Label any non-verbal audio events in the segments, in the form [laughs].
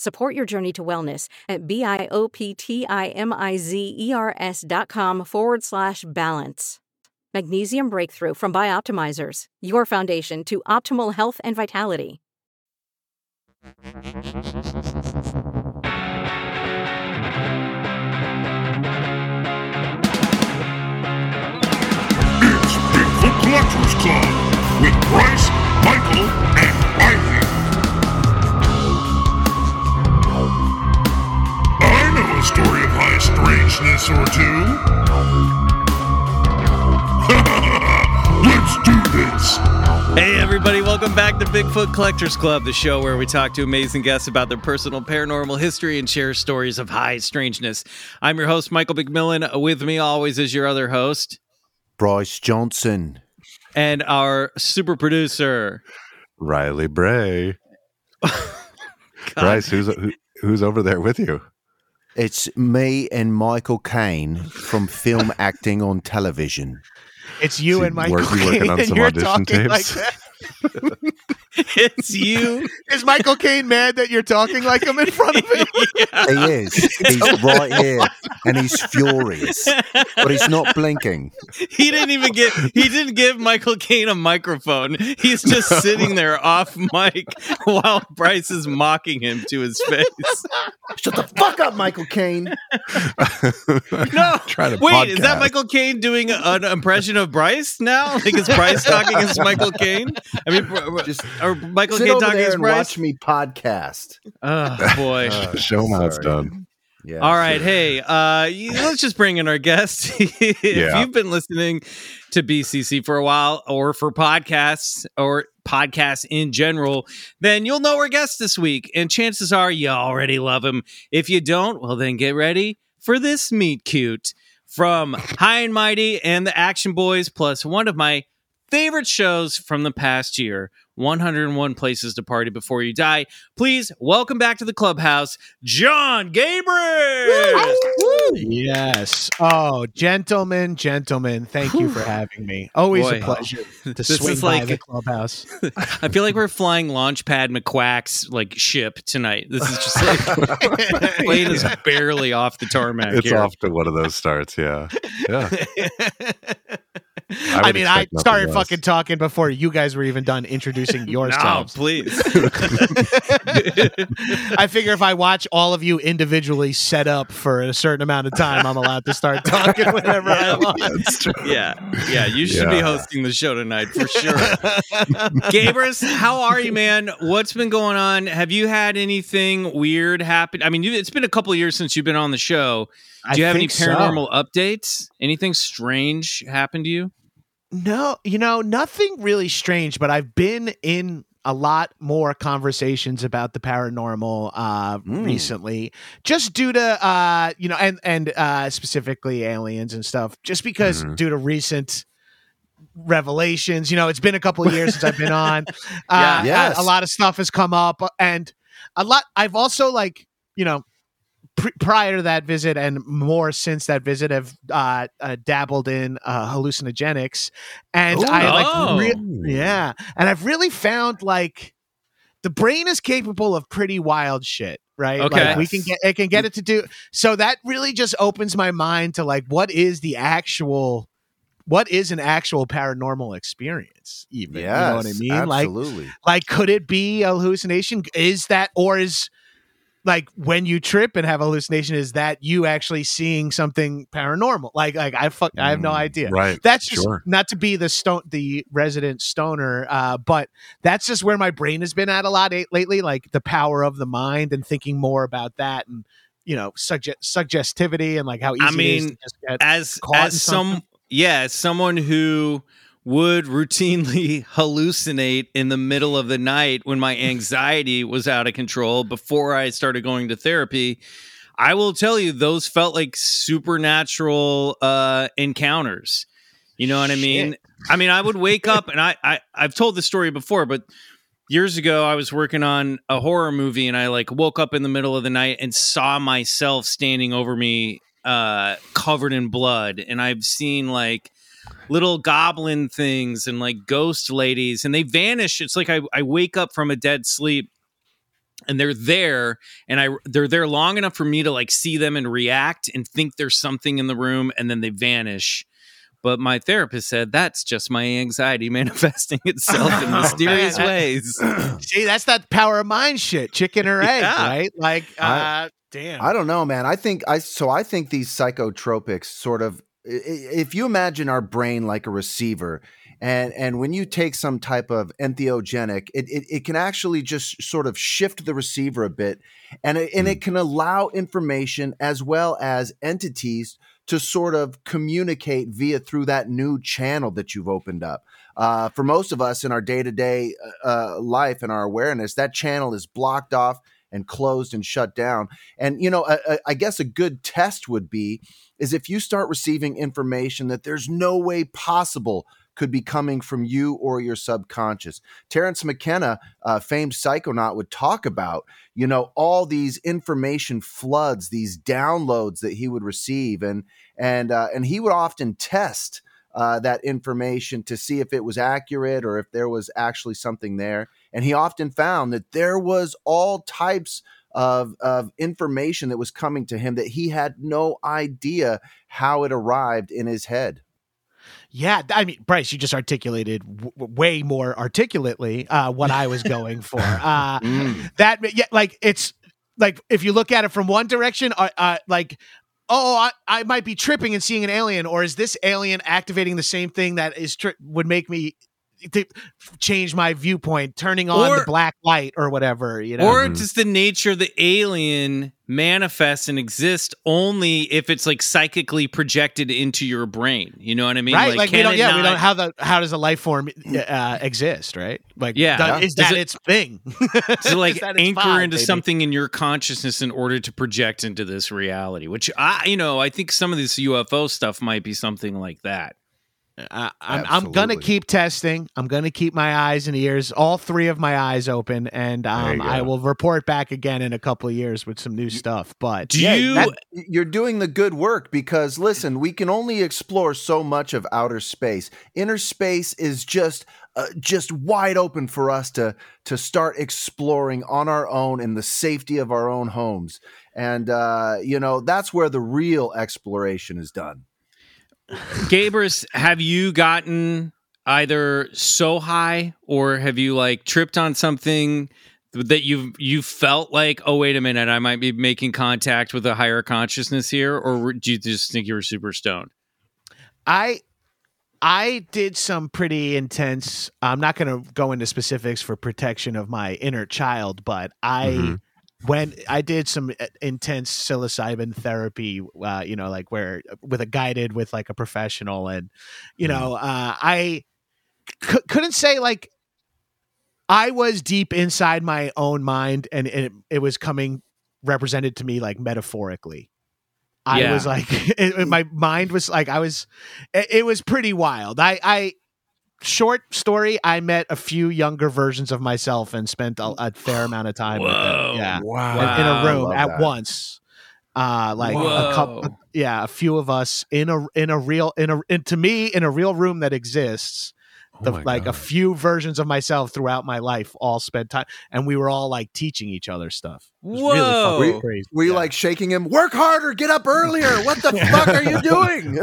Support your journey to wellness at B-I-O-P-T-I-M-I-Z-E-R-S dot com forward slash balance. Magnesium Breakthrough from Bioptimizers, your foundation to optimal health and vitality. It's Bigfoot Collectors Club with Bryce, Michael, a story of high strangeness or two. [laughs] Let's do this. Hey, everybody, welcome back to Bigfoot Collectors Club, the show where we talk to amazing guests about their personal paranormal history and share stories of high strangeness. I'm your host, Michael McMillan. With me always is your other host Bryce Johnson. and our super producer. Riley Bray. [laughs] Bryce, who's who, who's over there with you? It's me and Michael Caine from film [laughs] acting on television. It's you So and Michael work- Caine, working on some you're audition talking like that. [laughs] It's you. Is Michael Caine mad that you're talking like him in front of him? [laughs] He is. He's right here and he's furious, but he's not blinking. He didn't even get, he didn't give Michael Caine a microphone. He's just sitting there off mic while Bryce is mocking him to his face. Shut the fuck up, Michael Caine. [laughs] No, [laughs] Trying to wait, is that. Michael Caine doing an impression of Bryce now? Like, is Bryce talking as Michael Caine? I mean, br- br- Just or Michael sit Caine over talking there as Bryce? watch me podcast. Oh [laughs] boy. Uh, Show 'em how it's done. Yeah. All right, hey, uh, let's just bring in our guest. if Yeah. you've been listening to BCC for a while, or for podcasts, or podcasts in general, then you'll know our guest this week, and chances are you already love him. If you don't, well, then get ready for this meet cute from High and Mighty and the Action Boys, plus one of my favorite shows from the past year 101 Places to Party Before You Die. Please welcome back to the clubhouse, Jon Gabrus. yes. Oh, gentlemen, gentlemen, thank you for having me. Always Boy. a pleasure [laughs] to This swing is by the clubhouse. [laughs] I feel like we're flying Launchpad McQuack's like ship tonight. This is just like [laughs] plane is barely off the tarmac. It's here. off to one of those starts. Yeah. Yeah. I, would mean, I started less. fucking talking before you guys were even done introducing [laughs] No, yourselves. please. [laughs] I figure if I watch all of you individually set up for a certain amount of time, I'm allowed to start talking [laughs] whenever I want. Yeah, yeah. You should be hosting the show tonight for sure. Gabrus, how are you, man? What's been going on? Have you had anything weird happen? I mean, you, it's been a couple of years since you've been on the show. Do you have any think so. paranormal updates? Anything strange happened to you? No, you know, nothing really strange, but I've been in a lot more conversations about the paranormal uh Mm. recently just due to uh you know and and uh specifically aliens and stuff just because Mhm. due to recent revelations you know it's been a couple of years since i've been on [laughs] uh, Yes. a, a lot of stuff has come up and a lot i've also like you know pr- prior to that visit and more since that visit have uh, uh dabbled in uh hallucinogenics and i Oh. like re- yeah and i've really found like the brain is capable of pretty wild shit right Okay. like we can get it can get it to do so that really just opens my mind to like what is the actual what is an actual paranormal experience even Yes, you know what i mean like absolutely. like could it be a hallucination is that or is like when you trip and have hallucination is that you actually seeing something paranormal like like i fuck i have no Mm, idea Right. that's just Sure. not to be the stone the resident stoner uh but that's just where my brain has been at a lot lately like the power of the mind and thinking more about that and you know sugge- suggestivity and like how easy I it is mean, to just get as as some yeah as someone who would routinely [laughs] hallucinate in the middle of the night when my anxiety was out of control before I started going to therapy. I will tell you those felt like supernatural uh encounters. You know what I mean? I mean I would wake up and I, I I've told this story before but years ago I was working on a horror movie and I like woke up in the middle of the night and saw myself standing over me uh covered in blood. And I've seen like little goblin things and like ghost ladies and they vanish it's like I, I wake up from a dead sleep and they're there and I they're there long enough for me to like see them and react and think there's something in the room and then they vanish but my therapist said that's just my anxiety [laughs] manifesting itself in [laughs] Oh, mysterious man. ways [clears throat] see that's that power of mind shit chicken or egg Yeah. right like uh I- damn I don't know, man. I think I so I think these psychotropics sort of i- i- if you imagine our brain like a receiver and and when you take some type of entheogenic it, it, it can actually just sort of shift the receiver a bit and it, and it can allow information as well as entities to sort of communicate via through that new channel that you've opened up. Uh, for most of us in our day-to-day uh, life and our awareness that channel is blocked off and closed and shut down and you know, I- I guess a good test would be is if you start receiving information that there's no way possible could be coming from you or your subconscious. Terence McKenna, uh, famed psychonaut, would talk about you know all these information floods, these downloads that he would receive, and and uh, and he would often test. Uh, that information to see if it was accurate or if there was actually something there. And he often found that there was all types of of information that was coming to him that he had no idea how it arrived in his head. Yeah, I mean, Bryce, you just articulated w- way more articulately uh, what I was going [laughs] for. Uh, Mm. that, yeah, like it's like if you look at it from one direction, uh, uh, like, oh, I, I might be tripping and seeing an alien, or is this alien activating the same thing that is tri- would make me to change my viewpoint, turning on Or- the black light or whatever, you know? or Mhm. does the nature of the alien manifest and exist only if it's like psychically projected into your brain you know what i mean right, like, we can don't. it Yeah, we don't. How the how does a life form uh, exist? Right? Like, Yeah. do- is Does that it- its thing? [laughs] to like Is that anchor vibe, into baby? something in your consciousness in order to project into this reality which i you know i think some of this ufo stuff might be something like that I, I'm, I'm gonna keep testing. I'm gonna keep my eyes and ears, all three of my eyes open, and um, I will report back again in a couple of years with some new stuff. But do Yeah, you that- you're doing the good work because listen, we can only explore so much of outer space. Inner space is just uh, just wide open for us to to start exploring on our own in the safety of our own homes. And uh, you know, that's where the real exploration is done. Gabrus, have you gotten either so high or have you like tripped on something that you've you felt like, oh wait a minute, I might be making contact with a higher consciousness here, or do you just think you were super stoned? I I did some pretty intense. I'm not going to go into specifics for protection of my inner child, but I Mhm. When I did some uh, intense psilocybin therapy, uh, you know, like where with a guided with like a professional, and you know, uh, I c- couldn't say like I was deep inside my own mind, and, and it, it was coming represented to me like metaphorically. I Yeah. was like, [laughs] it, it- my mind was like, I was, it, it was pretty wild. I, I, short story, I met a few younger versions of myself and spent a, a fair amount of time with them. Yeah. Wow. In- in a room at that. once. Uh, like a couple, yeah, a few of us in a in a real in a in, to me in a real room that exists. Oh The, my like a few versions of myself throughout my life all spent time, and we were all like teaching each other stuff. It was really Whoa. fucking We- crazy. Were you Yeah. like shaking him? Work harder, get up earlier. What the [laughs] fuck are you doing?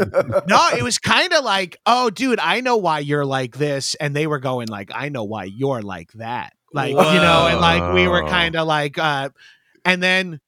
no, it was kind of like, oh, dude, I know why you're like this, and they were going like, I know why you're like that, like you know, and like we were kind of like, uh, and then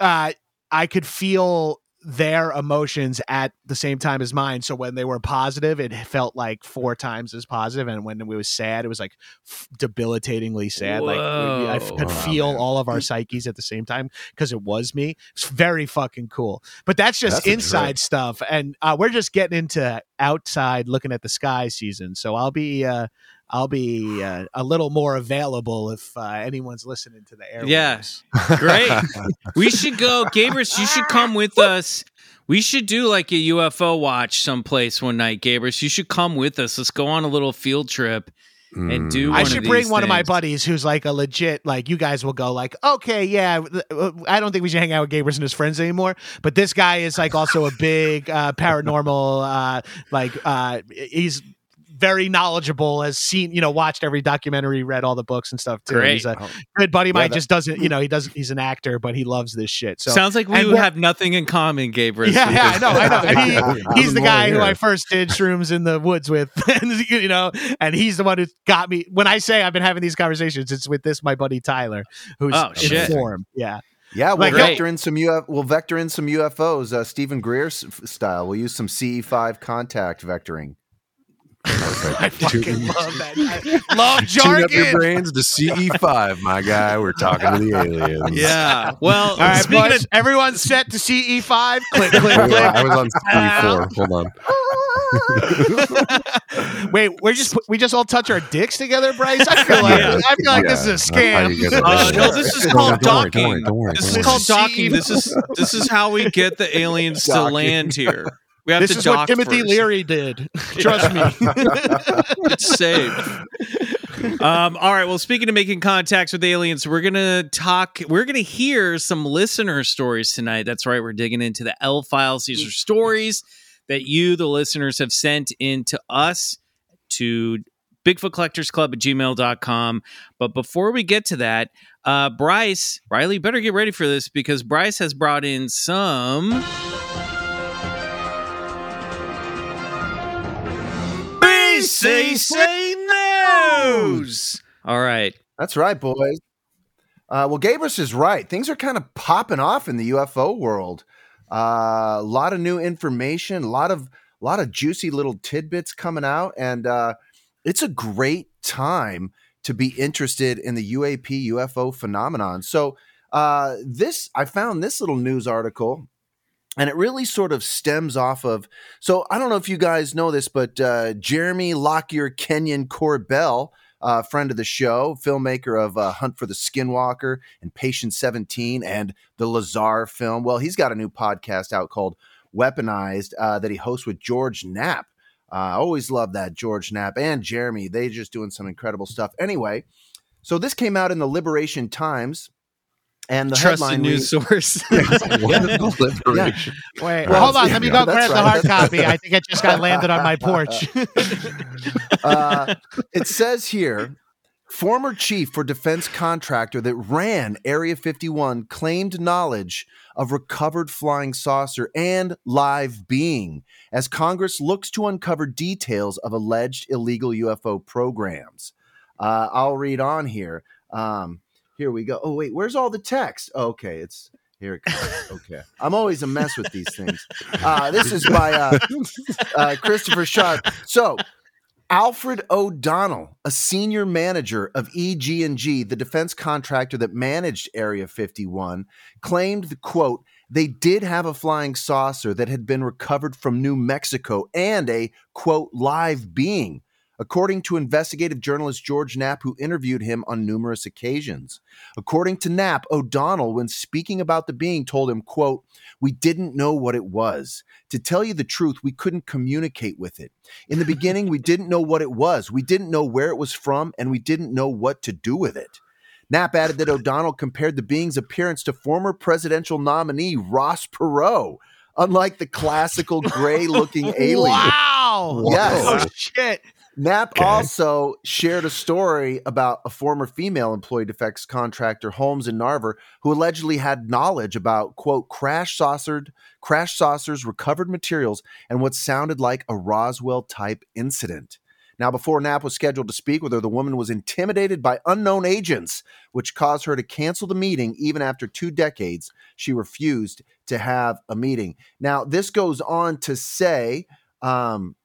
uh, I could feel their emotions at the same time as mine. So when they were positive, it felt like four times as positive, and when it was sad, it was like f- debilitatingly sad. Like we- I f- could Oh, feel man. all of our psyches at the same time because it was me. It's very fucking cool. But that's just That's inside stuff, and uh, we're just getting into outside looking at the sky season. So I'll be. Uh, I'll be uh, a little more available if uh, anyone's listening to the air. Yeah. Great. [laughs] we should go, Gabrus. You should come with us. We should do like a UFO watch someplace one night, Gabrus. You should come with us. Let's go on a little field trip and do. Mm. I should bring one of my buddies who's like a legit, like you guys will go like, okay, yeah, I don't think we should hang out with Gabrus and his friends anymore. But this guy is like also a big uh, paranormal, uh, like uh, he's very knowledgeable, has seen, you know, watched every documentary, read all the books and stuff too. Great. He's a good buddy of mine, that- just doesn't, you [laughs] know, he doesn't, he's an actor, but he loves this shit. So Sounds like we and would we're- have nothing in common, Gabrus. yeah, yeah, I know, I know. And [laughs] he, he's the guy who. I first did shrooms in the woods with, [laughs] and you know, and he's the one who got me. When I say I've been having these conversations, it's with this my buddy Tyler, who's Oh, shit. informed. Yeah, Yeah, we'll Like, vector in some UF, we'll vector in some UFOs, uh, Steven Greer s- style. We'll use some CE5 contact vectoring. [laughs] I fucking love that. I love Tune up your brains to CE5, my guy. We're talking to the [laughs] aliens. Yeah. Well, All right, speaking boys, of everyone's set to CE five. Click, click, I click. I was on CE4. [laughs] Hold on. Wait, we just we just all touch our dicks together, Bryce. I feel like Yeah. I feel like this is a that's how you scam. get. Uh, no, this is called docking. worry, don't worry, This is called docking. This is this is how we get the aliens to land here. We have This to is what Timothy first. Leary did. [laughs] [laughs] Trust me. [laughs] it's saved. Um, all right. Well, speaking of making contacts with aliens, we're gonna talk. We're gonna hear some listener stories tonight. That's right. We're digging into the L files. These are stories that you, the listeners, have sent in to us to Bigfoot Collectors Club at gmail.com. But before we get to that, uh, Bryce, Riley, better get ready for this because Bryce has brought in some. Say Say News. All right. That's right, boys. Uh, well, Gabrus is right. Things are kind of popping off in the UFO world. Uh, a lot of new information, a lot of a lot of juicy little tidbits coming out, and uh, it's a great time to be interested in the UAP UFO phenomenon. So, uh, this I found this little news article, and it really sort of stems off of. So, I don't know if you guys know this, but uh, Jeremy Lockyer Kenyon Corbell uh, friend of the show, filmmaker of uh, Hunt for the Skinwalker and Patient 17 and the Lazar film. Well, he's got a new podcast out called Weaponized uh, that he hosts with George Knapp. Uh, I always love that George Knapp and Jeremy. They're just doing some incredible stuff. Anyway, so this came out in the Liberation Times, and the Trusted headline news reads- source. [laughs] [laughs] What is deliberation? Wait, Well, hold on. yeah, Let me go that's grab the hard copy. I think it just got landed on my porch. [laughs] uh, it says here former chief for defense contractor that ran Area 51 claimed knowledge of recovered flying saucer and live being as Congress looks to uncover details of alleged illegal UFO programs. Uh, I'll read on here. Um, here we go. Oh, wait, where's all the text? okay, it's here it comes. Okay. I'm always a mess with these things. Uh, this is by uh, uh, Christopher Shaw. So, Alfred O'Donnell, a senior manager of EG&G, the defense contractor that managed Area 51, claimed the quote, they did have a flying saucer that had been recovered from New Mexico and a quote live being, according to investigative journalist George Knapp, who interviewed him on numerous occasions. According to Knapp, O'Donnell, when speaking about the being, told him, quote, we didn't know what it was. To tell you the truth, we couldn't communicate with it. In the beginning, we didn't know what it was. We didn't know where it was from, and we didn't know what to do with it. Knapp added that O'Donnell compared the being's appearance to former presidential nominee Ross Perot, unlike the classical gray looking [laughs] alien. Wow. Yes. Oh shit. Knapp Okay. also shared a story about a former female employee defects contractor, Holmes and Narver, who allegedly had knowledge about quote crash saucered crash saucers, recovered materials, and what sounded like a Roswell type incident. Now, before Knapp was scheduled to speak with her, the woman was intimidated by unknown agents, which caused her to cancel the meeting. Even after two decades, she refused to have a meeting. Now, this goes on to say. Um,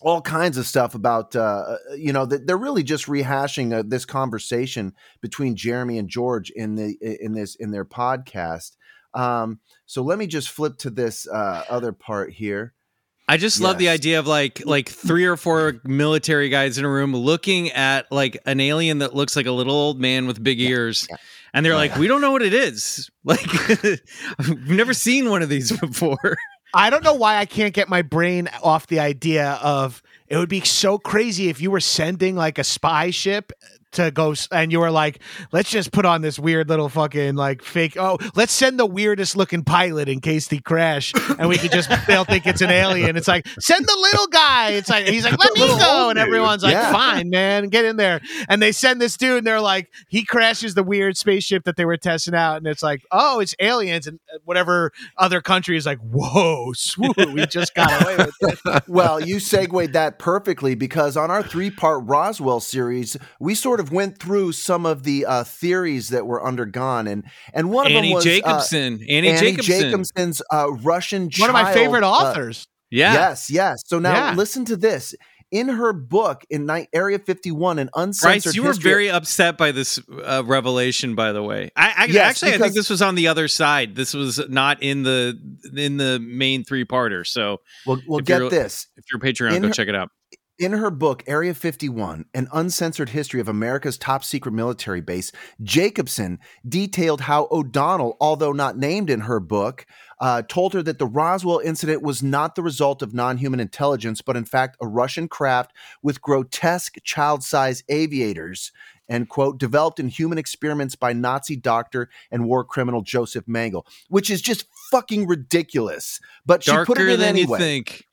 all kinds of stuff about uh, you know that they're really just rehashing uh, this conversation between Jeremy and George in the in this in their podcast. Um, so let me just flip to this uh, other part here. I just love the idea of like like three or four military guys in a room looking at like an alien that looks like a little old man with big ears. yeah. And they're Oh, like, we don't know what it is. [laughs] Like, [laughs] we've never seen one of these [laughs] before. I don't know why I can't get my brain off the idea of it would be so crazy if you were sending like a spy ship to go and you were like, let's just put on this weird little fucking like fake. Oh, let's send the weirdest looking pilot in case they crash, and we could just [laughs] they'll think it's an alien. It's like send the little guy. It's like he's like let me go, and everyone's like Yeah. fine, man, get in there. And they send this dude, and they're like he crashes the weird spaceship that they were testing out, and it's like oh, it's aliens, and uh, whatever other country is like whoa, swoop, we just got away with it. [laughs] well, you segued that perfectly because on our three part Roswell series, we sort of went through some of the uh, theories that were undergone, and and one of Annie them was Jacobson. Uh, Annie, Annie Jacobson. Jacobson's uh, Russian One of my child, favorite uh, authors. Yeah. Yes, yes. So now Yeah. listen to this. In her book in night Area 51, an uncensored Bryce, you were very upset by this uh, revelation, by the way. I, I Yes, actually I think this was on the other side. This was not in the in the main three parter. So Well, well if get this. if you're a Patreon, In go her- check it out. In her book, Area 51, An Uncensored History of America's Top Secret Military Base, Jacobson detailed how O'Donnell, although not named in her book, uh, told her that the Roswell incident was not the result of non human intelligence, but in fact a Russian craft with grotesque child sized aviators. End quote, developed in human experiments by Nazi doctor and war criminal Joseph Mengele, which is just fucking ridiculous. But she Darker put it in than anyway. you think.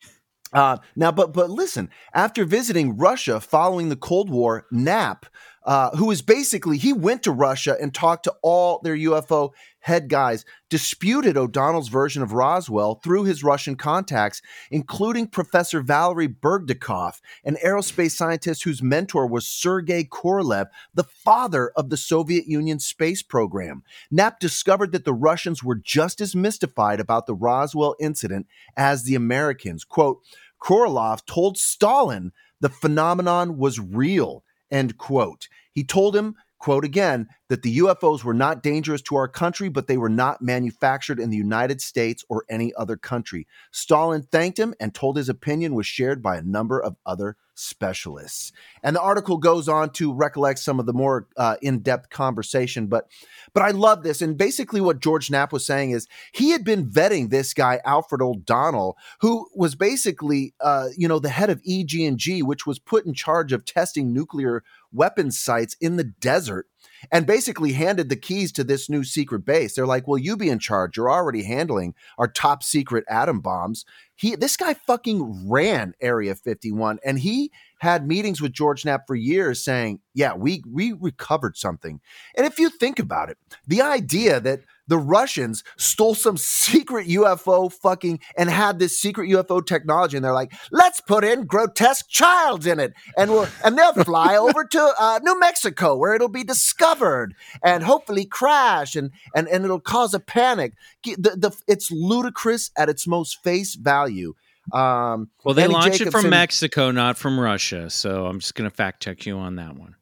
Uh, now, but but listen, after visiting Russia following the Cold War, Knapp, uh, who is basically he went to Russia and talked to all their UFO head guys, disputed O'Donnell's version of Roswell through his Russian contacts, including Professor Valery Burdakov, an aerospace scientist whose mentor was Sergei Korolev, the father of the Soviet Union space program. Knapp discovered that the Russians were just as mystified about the Roswell incident as the Americans. Quote, Korolev told Stalin the phenomenon was real, end quote. He told him, quote again, that the UFOs were not dangerous to our country, but they were not manufactured in the United States or any other country. Stalin thanked him and told his opinion was shared by a number of other specialists. And the article goes on to recollect some of the more uh, in-depth conversation, but but I love this. And basically, what George Knapp was saying is he had been vetting this guy Alfred O'Donnell, who was basically, uh, you know, the head of EG&G, which was put in charge of testing nuclear weapons sites in the desert and basically handed the keys to this new secret base. They're like, "Well, you be in charge. You're already handling our top secret atom bombs." He this guy fucking ran Area 51 and he had meetings with George Knapp for years saying, "Yeah, we we recovered something." And if you think about it, the idea that the Russians stole some [laughs] secret UFO fucking and had this secret UFO technology, and they're like, let's put in grotesque childs in it, and we'll and they'll [laughs] fly over to uh, New Mexico where it'll be discovered and hopefully crash, and and and it'll cause a panic. The, the it's ludicrous at its most face value. Um, Well, they launched it from Mexico, not from Russia. So I'm just going to fact check you on that one.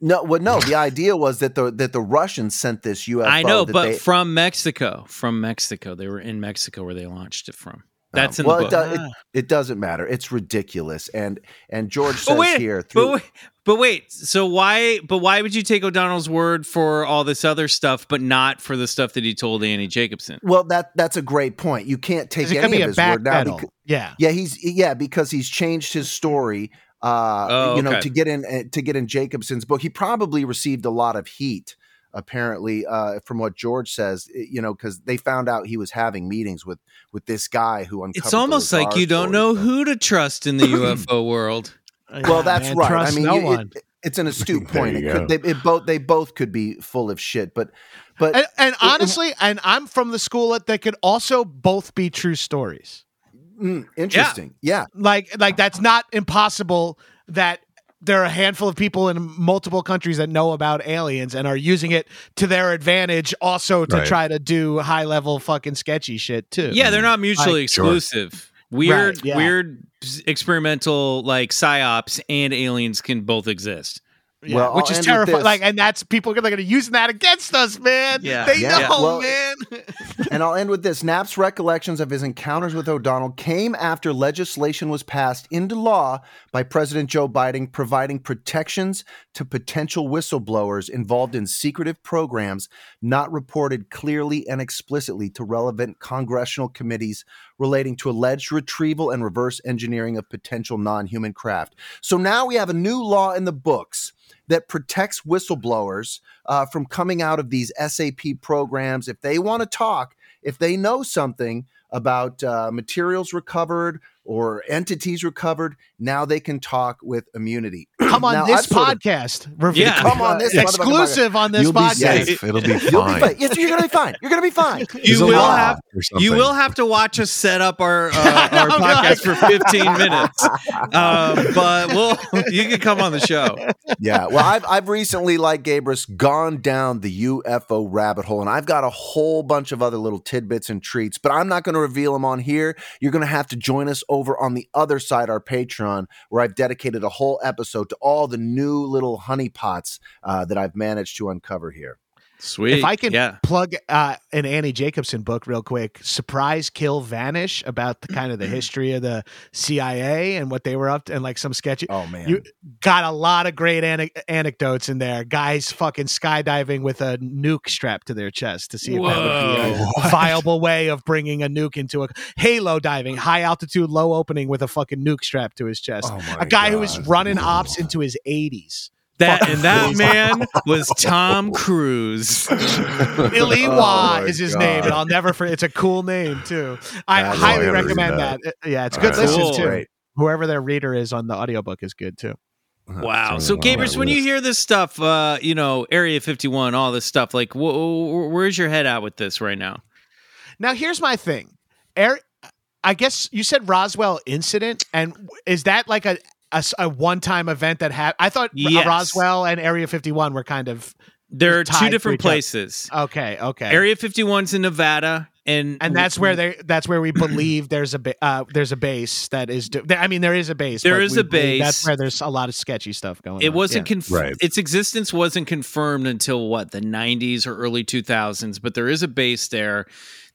no, well, no. The idea was that the that the Russians sent this UFO. I know, but they- from Mexico, from Mexico, they were in Mexico where they launched it from. That's in well, the it, book. do- it, it doesn't matter. It's ridiculous. And and George But says wait, here but wait, but wait. So why? But why would you take O'Donnell's word for all this other stuff, but not for the stuff that he told Annie Jacobson? well, that that's a great point. You can't take any of his word now. because- yeah. yeah, he's yeah because he's changed his story. Uh, Oh, you know, okay. to get in uh, to get in Jacobson's book, he probably received a lot of heat. Apparently, uh, from what George says, you know, because they found out he was having meetings with with this guy who uncovered. It's almost like you don't story. know who to trust in the [clears throat] UFO world. Well, that's Man, right. I mean, no you- it- one. it's an [laughs] astute point. It could, they, it both they both could be full of shit, but but and, and honestly, and I'm from the school that they could also both be true stories. mm, interesting. Yeah. Like, like that's not impossible. that there are a handful of people in multiple countries that know about aliens and are using it to their advantage also to Right. try to do high level fucking sketchy shit too. Yeah, they're not mutually Sure. exclusive. Weird, Right, yeah. weird experimental like psyops and aliens can both exist. Yeah, Well, which I'll is terrifying. Like, and that's people are going to use that against us, man. Yeah. they Yeah. know, Well- man. [laughs] and I'll end with this. Knapp's recollections of his encounters with O'Donnell came after legislation was passed into law by President Joe Biden providing protections to potential whistleblowers involved in secretive programs not reported clearly and explicitly to relevant congressional committees relating to alleged retrieval and reverse engineering of potential non human craft. So now we have a new law in the books that protects whistleblowers uh, from coming out of these SAP programs. If they want to talk, if they know something about uh, materials recovered or entities recovered, now they can talk with immunity. [clears throat] Come on Now, this I've sort of- podcast. Yeah. Come on this motherfucking exclusive on this You'll be podcast. safe. It'll be [laughs] You'll be fine. fine. Yes, you're gonna be fine. You're gonna be fine. [laughs] You will have you will have to watch us set up our uh, [laughs] our know, podcast for 15 minutes. Um, but we'll you can come on the show. yeah. Well, I've I've recently, like Gabrus, gone down the UFO rabbit hole, and I've got a whole bunch of other little tidbits and treats, but I'm not going to reveal them on here. You're going to have to join us over on the other side, our Patreon, where I've dedicated a whole episode to all the new little honeypots uh, that I've managed to uncover here. Sweet. If I can yeah. plug uh, an Annie Jacobson book real quick, Surprise Kill Vanish, about the kind of the history of the CIA and what they were up to, and like some sketchy. Oh man. You got a lot of great ane- anecdotes in there. Guys fucking skydiving with a nuke strapped to their chest to see if that would be a [laughs] viable way of bringing a nuke into a halo diving, high altitude, low opening with a fucking nuke strapped to his chest. Oh my a guy who was God. running ops into his 80s. That and that man was Tom Cruise. [laughs] Billy Waugh Oh is his God. name, and I'll never forget. It's a cool name too. I That's highly all I gotta recommend that. that. Yeah, it's All good right. listen Cool. too. Great. Whoever their reader is on the audiobook is good too. Wow. It's So, on my Gabrus, when you hear this stuff, uh, you know, Area 51, all this stuff, like, wh- wh- where's your head at with this right now? Now, here's my thing. Eric, I guess you said Roswell incident, and is that like a a, s- a one-time event that happened? I thought Yes. Roswell and Area 51 were kind of There are two different each other. places. okay, okay. Area 51's in Nevada, and and that's where they that's where we believe there's a ba- uh, there's a base that is do- I mean there is a base There but is we a base. that's where there's a lot of sketchy stuff going on it wasn't Yeah. conf- Right. its existence wasn't confirmed until what the 90s or early 2000s but there is a base there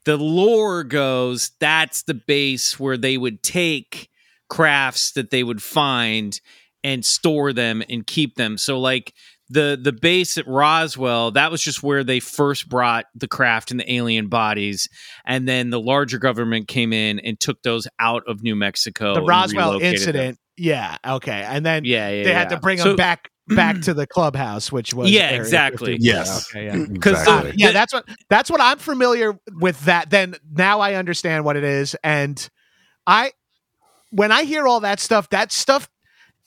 the lore goes that's the base where they would take crafts that they would find and store them and keep them so like the the base at Roswell that was just where they first brought the craft and the alien bodies and then the larger government came in and took those out of New Mexico the Roswell relocated them. incident yeah okay and then yeah yeah they had yeah. to bring So- them back back [clears throat] to the clubhouse which was Yeah, Area exactly. 51. Yes. okay, yeah. Because Exactly. Uh, yeah that's what that's what i'm familiar with that then now i understand what it is and i when i hear all that stuff that stuff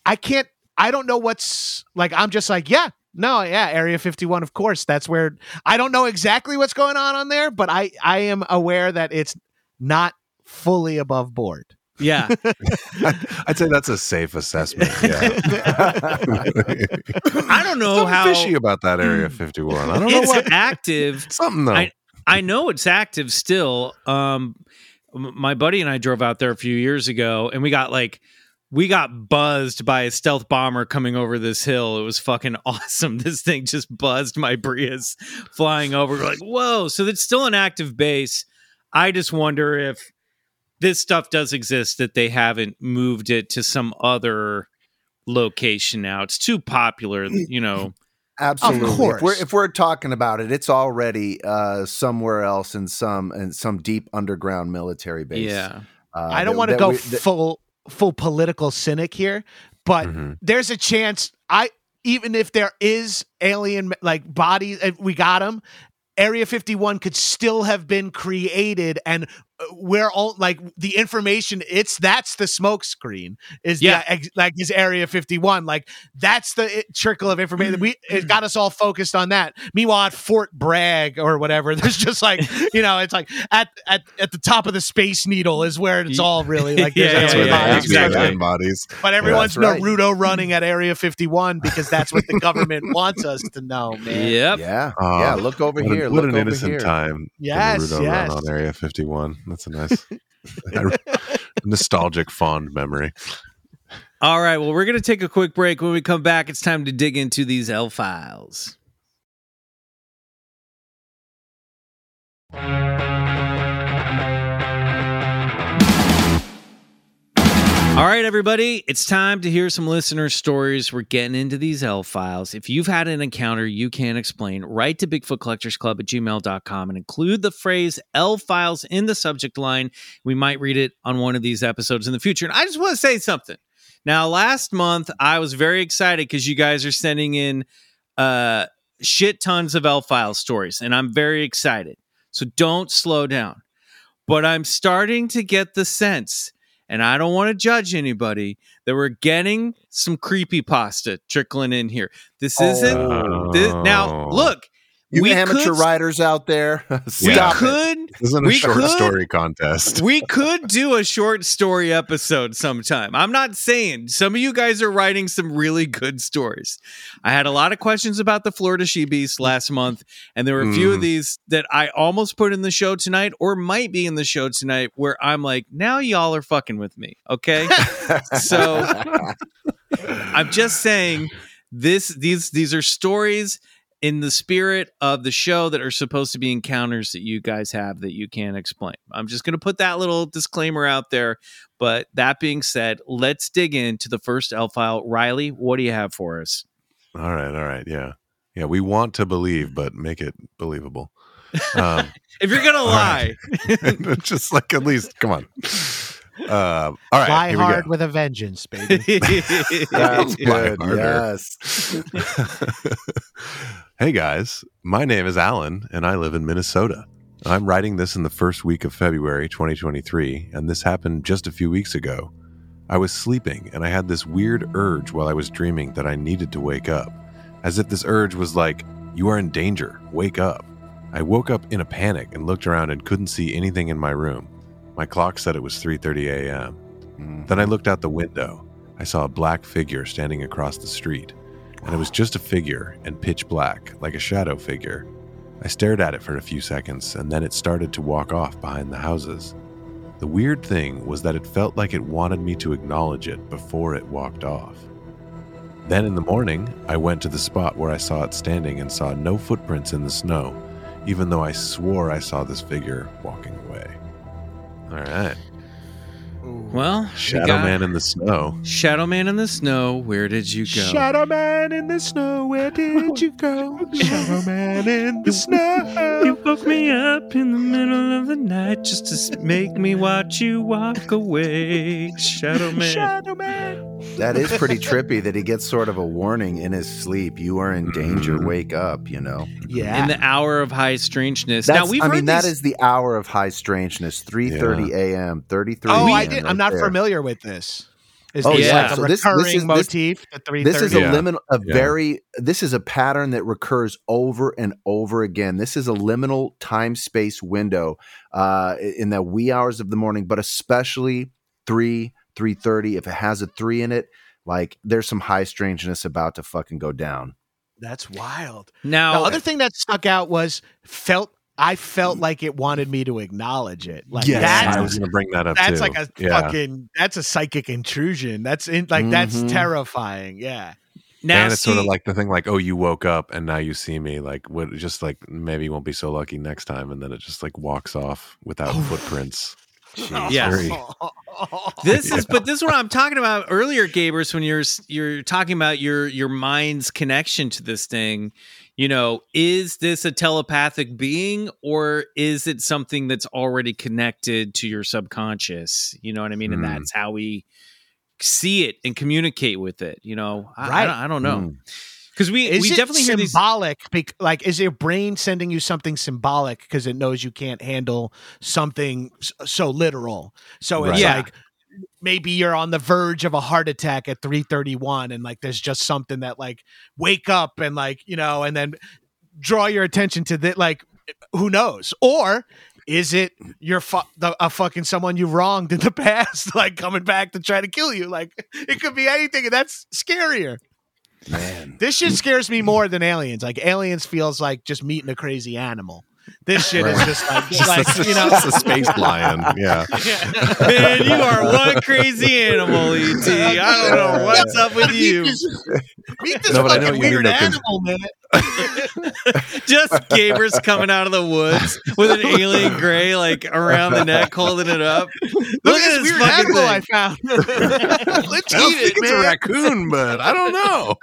i can't i don't know what's like i'm just like yeah no yeah area 51 of course that's where i don't know exactly what's going on on there but i i am aware that it's not fully above board yeah [laughs] I'd say that's a safe assessment. Yeah. [laughs] [laughs] I don't know Something how fishy about that Area 51. I don't know what. active. Something though. I- I know it's active still. Um, m- my buddy and I drove out there a few years ago, and we got like we got buzzed by a stealth bomber coming over this hill. It was fucking [laughs] awesome. This thing just buzzed my [laughs] Prius flying over. We're like, whoa! So it's still an active base. I just wonder if this stuff does exist that they haven't moved it to some other location now. It's too popular, you know. [clears throat] Absolutely. If course. we're, if we're talking about it, it's already uh, somewhere else in some in some deep underground military base. Yeah. Uh, I don't want to go we- that- full full political cynic here, but Mhm. there's a chance I even if there is alien like bodies, we got them. Area 51 could still have been created and we're all like the information it's that's the smoke screen is Yeah. yeah like is area 51 like that's the eh, trickle of information we it mm-hmm. got us all focused on that meanwhile at fort bragg or whatever [laughs] there's just like [laughs] you know it's like at at, at the top of the space needle is where it's all really [laughs] like Yeah, there's yeah, That's alien where yeah, the bodies. exactly. bodies. but everyone's that's right. naruto running at area 51 because that's what the government wants us to know man Yep. Yeah, yeah. Look over What, here. a, what look an over innocent here. time. the Yes, Naruto yes. run on Area 51. That's a nice, [laughs] nostalgic, fond memory. All right. Well, we're going to take a quick break. When we come back, it's time to dig into these L files. All right, everybody, it's time to hear some listener stories. We're getting into these L files. If you've had an encounter you can't explain, write to Bigfoot Collectors Club at gmail.com and include the phrase L files in the subject line. We might read it on one of these episodes in the future. And I just want to say something. Now, last month, I was very excited because you guys are sending in uh, shit tons of L file stories, and I'm very excited. So don't slow down. But I'm starting to get the sense, and I don't want to judge anybody, that we're getting some creepy pasta trickling in here. This isn't. Oh. This, now, look, You we amateur could, writers out there, [laughs] We stop it. could This isn't a short could- story contest. we [laughs] could do a short story episode sometime. I'm not saying some of you guys are writing some really good stories. I had a lot of questions about the Florida She Beast last month, and there were a few of Mm. these that I almost put in the show tonight or might be in the show tonight where I'm like, now y'all are fucking with me. Okay. [laughs] so I'm just saying this these these are stories in the spirit of the show that are supposed to be encounters that you guys have that you can't explain. I'm just going to put that little disclaimer out there. But that being said, let's dig into the first L file. Riley, what do you have for us? All right, all right, yeah, yeah. We want to believe, but make it believable. [laughs] Um, If you're going to lie, right. [laughs] just like at least, come on. Uh, all right, fly here we hard go. with a vengeance baby [laughs] That's good. Yes. Hey guys, my name is Alan and I live in Minnesota. I'm writing this in the first week of February 2023, and this happened just a few weeks ago. I was sleeping and I had this weird urge while I was dreaming that I needed to wake up, as if this urge was like, You are in danger, wake up. I woke up in a panic and looked around and couldn't see anything in my room. My clock said it was 3:30 a.m. Mm-hmm. Then I looked out the window. I saw a black figure standing across the street, and it was just a figure and pitch black, like a shadow figure. I stared at it for a few seconds, and then it started to walk off behind the houses. The weird thing was that it felt like it wanted me to acknowledge it before it walked off. Then in the morning, I went to the spot where I saw it standing and saw no footprints in the snow, even though I swore I saw this figure walking away. All right. Well, Shadow got Man in the snow. Shadow Man in the snow. Where did you go? Shadow Man in the snow, where did you go? [laughs] Shadow Man in the snow. You woke me up in the middle of the night just to make me watch you walk away, Shadow Man. Shadow Man. That is pretty trippy that he gets sort of a warning in his sleep. You are in danger. Mhm. Wake up, you know. yeah In the hour of high strangeness. That's, now we've I heard mean, that these- is the hour of high strangeness. 3.30 a.m., 33 oh i a.m. did right i'm not there. familiar with this is Oh, this yeah. like a So this- this recurring is- this- motif at This is a Yeah. liminal, a Yeah. very. This is a pattern that recurs over and over again. This is a liminal time space window uh, in the wee hours of the morning, but especially three, three thirty. If it has a three in it, like there's some high strangeness about to fucking go down. that's wild now the other thing that stuck out was felt I felt like it wanted me to acknowledge it. Like Yes. that's I was going to bring that up that's too. like a yeah. fucking that's a psychic intrusion. That's in like that's Mhm. terrifying. Yeah. now and it's sort of like the thing like, oh, you woke up and now you see me. Like, what? Just like maybe you won't be so lucky next time, and then it just like walks off without footprints. [laughs] Yeah. Very- [laughs] this is but this is what i'm talking about earlier Gabrus when you're you're talking about your your mind's connection to this thing you know is this a telepathic being or is it something that's already connected to your subconscious you know what i mean and Hmm. that's how we see it and communicate with it you know i, I Right. don't, I don't know Mm. because we Is we it definitely hear these. symbolic? bec- like, is your brain sending you something symbolic because it knows you can't handle something so literal? So it's Right. Yeah. like maybe you're on the verge of a heart attack at 3:31, and like there's just something that like wake up and like you know, and then draw your attention to that. Like, who knows? Or is it you're fu- the, a fucking someone you wronged in the [laughs] past, like coming back to try to kill you? Like, it could be anything, and that's scarier. Man. This shit scares me more than aliens. Like aliens feels like just meeting a crazy animal. This shit is just like, Just, like a, you know. just a space lion. [laughs] Yeah. Man, you are one crazy animal, ET. I don't know what's up with you. Meet this, No, but I know fucking weird animal, man. [laughs] Just Gabrus coming out of the woods with an alien gray like around the neck, holding it up. Look, at this weird fucking animal I found. [laughs] Let's I don't eat think it, it's a raccoon, but I don't know.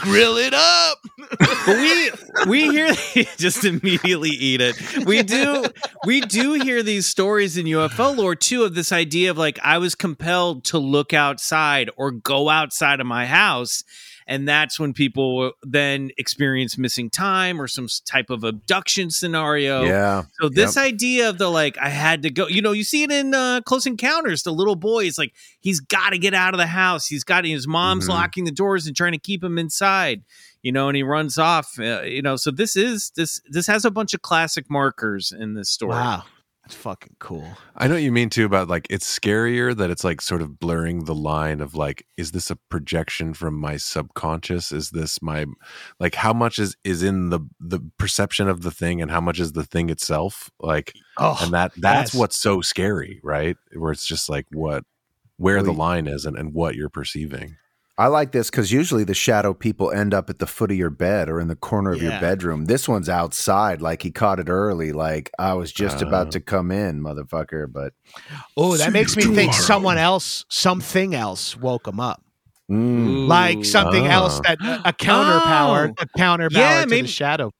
Grill it up. But we we hear [laughs] just immediately eat it. We do we do hear these stories in UFO lore too of this idea of like I was compelled to look outside or go outside of my house. And that's when people then experience missing time or some type of abduction scenario. Yeah. So this idea of the like I had to go, you know, you see it in uh, Close Encounters. The little boy is like he's got to get out of the house. He's got his mom's Mhm. locking the doors and trying to keep him inside. You know, and he runs off. Uh, you know, so this is this this has a bunch of classic markers in this story. Wow. That's fucking cool. I know what you mean too about like it's scarier that it's like sort of blurring the line of like, is this a projection from my subconscious? Is this my like how much is is in the the perception of the thing and how much is the thing itself? Like Oh, and that that's yes. what's so scary, right? Where it's just like what where the line is and, and what you're perceiving. I like this because usually the shadow people end up at the foot of your bed or in the corner of your bedroom. This one's outside, like he caught it early. Like I was just Uh. about to come in, motherfucker. But oh, that makes you me think someone else, something else woke him up. mm, Like something Ah. else that a counter power, Oh. a counterpower Yeah, to maybe- the shadow.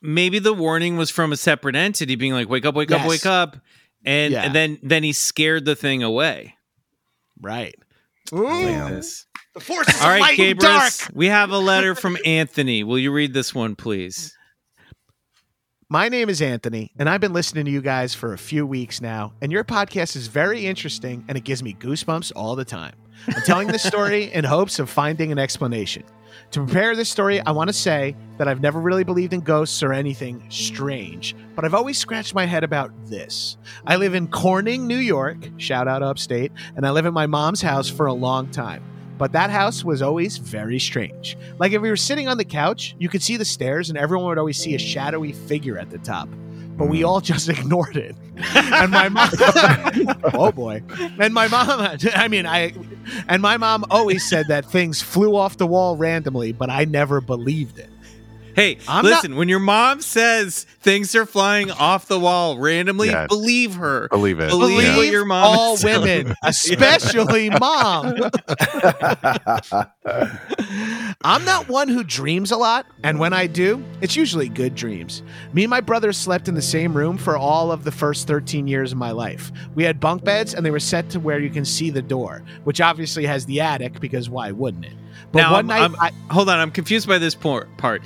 maybe the warning was from a separate entity being like, "Wake up, wake up, wake up," and, Yeah. and then then he scared the thing away. Right. Damn. This. The forces All of right, light and dark. We have a letter from Anthony. Will you read this one, please? My name is Anthony, and I've been listening to you guys for a few weeks now, and your podcast is very interesting and it gives me goosebumps all the time. I'm telling this story [laughs] in hopes of finding an explanation. To prepare this story, I want to say that I've never really believed in ghosts or anything strange, but I've always scratched my head about this. I live in Corning, New York, shout out upstate, and I live at my mom's house for a long time. But that house was always very strange. Like if we were sitting on the couch, you could see the stairs, and everyone would always see a shadowy figure at the top. But we hmm. all just [laughs] ignored it. And my mom, [laughs] oh boy, and my mom, [laughs] I mean, I, and my mom always said that things flew off the wall randomly, but I never believed it. Hey, I'm listen, when your mom says things are flying off the wall randomly, Yeah. believe her. Believe it. Believe Yeah. what your mom all is women, [laughs] especially [laughs] mom. [laughs] I'm not one who dreams a lot, and when I do, it's usually good dreams. Me and my brother slept in the same room for all of the first 13 years of my life. We had bunk beds, and they were set to where you can see the door, which obviously has the attic because why wouldn't it? But Now, one I'm- night, I'm- Hold on, I'm confused by this por- part.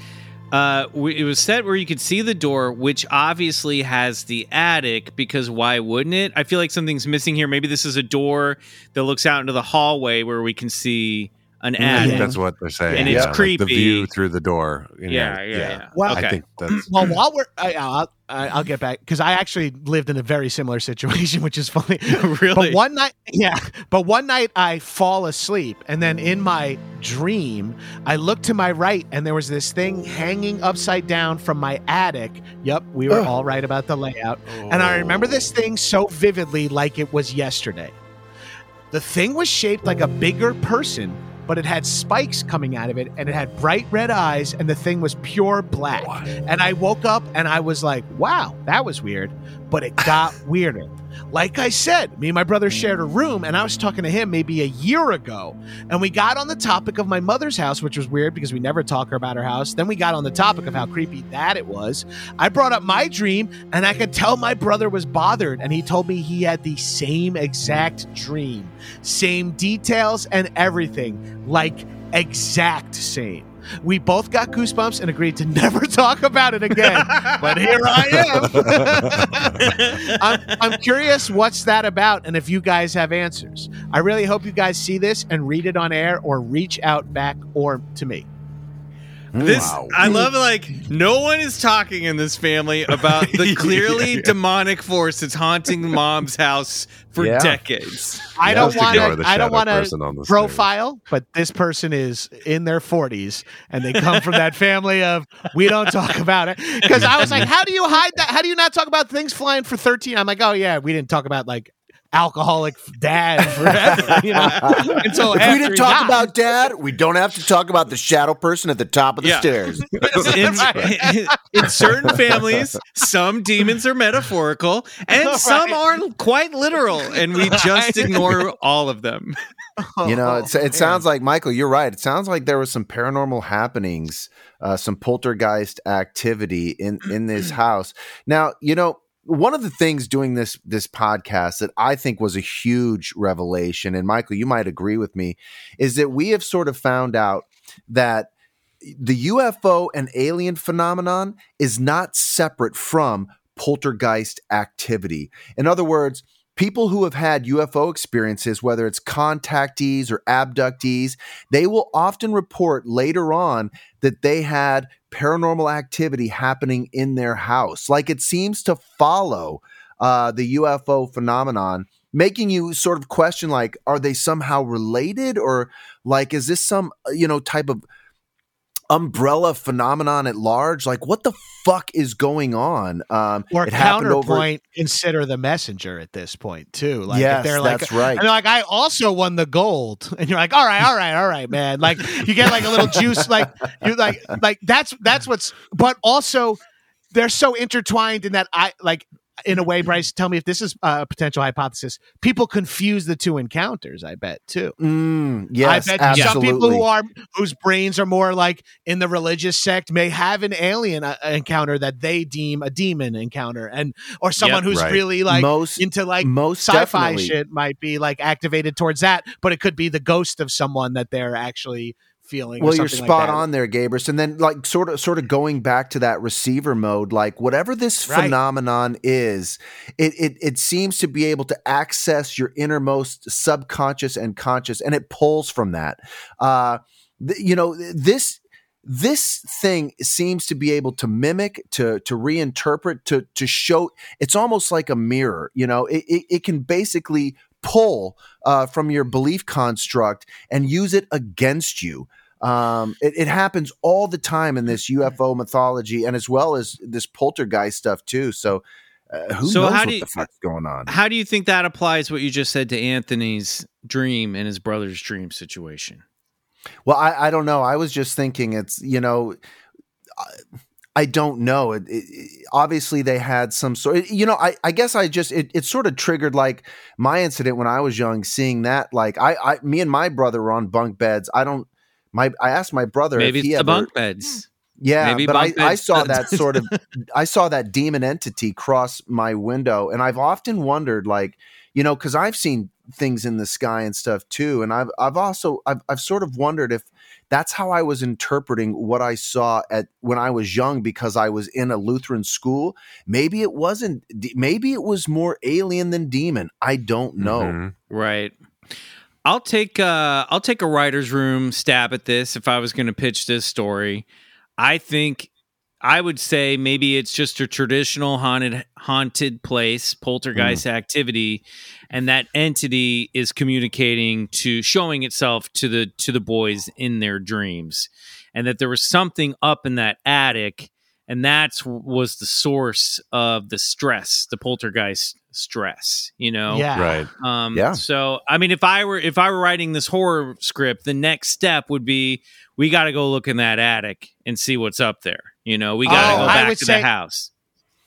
Uh, it was set where you could see the door, which obviously has the attic, because why wouldn't it? I feel like something's missing here. Maybe this is a door that looks out into the hallway where we can see an I think that's what they're saying. And it's yeah, like creepy. the view through the door. you know, Yeah, yeah, yeah. Well- okay. I think that's well, while we're, I, I'll, I- I'll get back because I actually lived in a very similar situation, [laughs] which is funny. [laughs] really. But one night, [laughs] yeah, but one night I fall asleep, and then in my dream, I look to my right, and there was this thing hanging upside down from my attic. Yep, we were Ugh. all right about the layout. And I remember this oh. thing so vividly, like it was yesterday. The thing was shaped like a bigger person, but it had spikes coming out of it, and it had bright red eyes, and the thing was pure black. And I woke up and I was like, wow, that was weird. But it got weirder. Like I said, me and my brother shared a room, and I was talking to him maybe a year ago. And we got on the topic of my mother's house, which was weird because we never talk about her house. Then we got on the topic of how creepy that it was. I brought up my dream, and I could tell my brother was bothered, and he told me he had the same exact dream, same details and everything, like exact same. We both got goosebumps and agreed to never [laughs] talk about it again. but here I am. [laughs] I'm, I'm curious what's that about and if you guys have answers. I really hope you guys see this and read it on air or reach out back or to me. This Wow. I love like no one is talking in this family about the [laughs] clearly demonic force that's haunting [laughs] mom's house for Yeah. decades. I don't want to. I don't want to on the stairs. profile, but this person is in their 40s and they come from that family of we don't talk about it. Because I was like, how do you hide that? How do you not talk about things flying for 13? I'm like, oh yeah, we didn't talk about like alcoholic dad forever, [laughs] you know, until if we didn't talk died. about dad, we don't have to talk about the shadow person at the top of the Yeah. stairs. [laughs] in, in certain families, some demons are metaphorical and [laughs] some are quite literal, and we just ignore all of them. You know, Oh, it's, it sounds like Michael. You're right. It sounds like there was some paranormal happenings, uh, some poltergeist activity in in this [clears throat] house. Now, you know, one of the things doing this this podcast that I think was a huge revelation, and Michael, you might agree with me, is that we have sort of found out that the UFO and alien phenomenon is not separate from poltergeist activity. In other words, people who have had UFO experiences, whether it's contactees or abductees, they will often report later on that they had paranormal activity happening in their house. Like it seems to follow uh, the UFO phenomenon, making you sort of question like, are they somehow related or like, is this some, uh, you know, type of umbrella phenomenon at large? Like, what the fuck is going on? Um, or it happened over- counterpoint, consider the messenger at this point too. Like if they're like, that's right. And they're like, I also won the gold. [laughs] And you're like, all right, all right, all right, man. Like you get like a little juice, like you like like that's that's what's but also they're so intertwined in that I like in a way, Bryce, tell me if this is a potential hypothesis. People confuse the two encounters, I bet too. Mm, yes, I bet absolutely. some people who are whose brains are more like in the religious sect may have an alien uh, encounter that they deem a demon encounter, and or someone who's right. really like most into like most sci-fi definitely. shit might be like activated towards that, but it could be the ghost of someone that they're actually feeling. or Well, you're like spot that. on there, Gabrus. And then, like, sort of, sort of going back to that receiver mode, like whatever this Right. phenomenon is, it, it it seems to be able to access your innermost subconscious and conscious, and it pulls from that. Uh, th- you know, this this thing seems to be able to mimic, to to reinterpret, to to show. It's almost like a mirror. You know, it it, it can basically pull uh, from your belief construct and use it against you. Um, it, it happens all the time in this UFO mythology, and as well as this poltergeist stuff too. So, uh, who So knows how what do you- the fuck's going on? How do you think that applies what you just said to Anthony's dream and his brother's dream situation? Well, I, I don't know. I was just thinking it's, you know, I, I don't know. It, it, it- obviously, they had some sort. You know, I, I guess I just it, it sort of triggered like my incident when I was young, seeing that. Like I, I, me and my brother were on bunk beds. I don't. My, I asked my brother Maybe if it's he the ever, bunk beds. Yeah, Maybe but I, bunk I saw that [laughs] sort of I saw that demon entity cross my window, and I've often wondered, like, you know, because I've seen things in the sky and stuff too, and I've I've also I've I've sort of wondered if that's how I was interpreting what I saw at when I was young because I was in a Lutheran school. Maybe it wasn't. Maybe it was more alien than demon. I don't know. Mhm. Right. I'll take uh I'll take a writer's room stab at this if I was going to pitch this story. I think I would say maybe it's just a traditional haunted haunted place, poltergeist activity, and that entity is communicating to showing itself to the to the boys in their dreams. And that there was something up in that attic and that's was the source of the stress, the poltergeist stress, you know. Yeah. Right. Um, Yeah. So, I mean, if I were if I were writing this horror script, the next step would be we got to go look in that attic and see what's up there. You know, we got to Oh, go back to say- the house.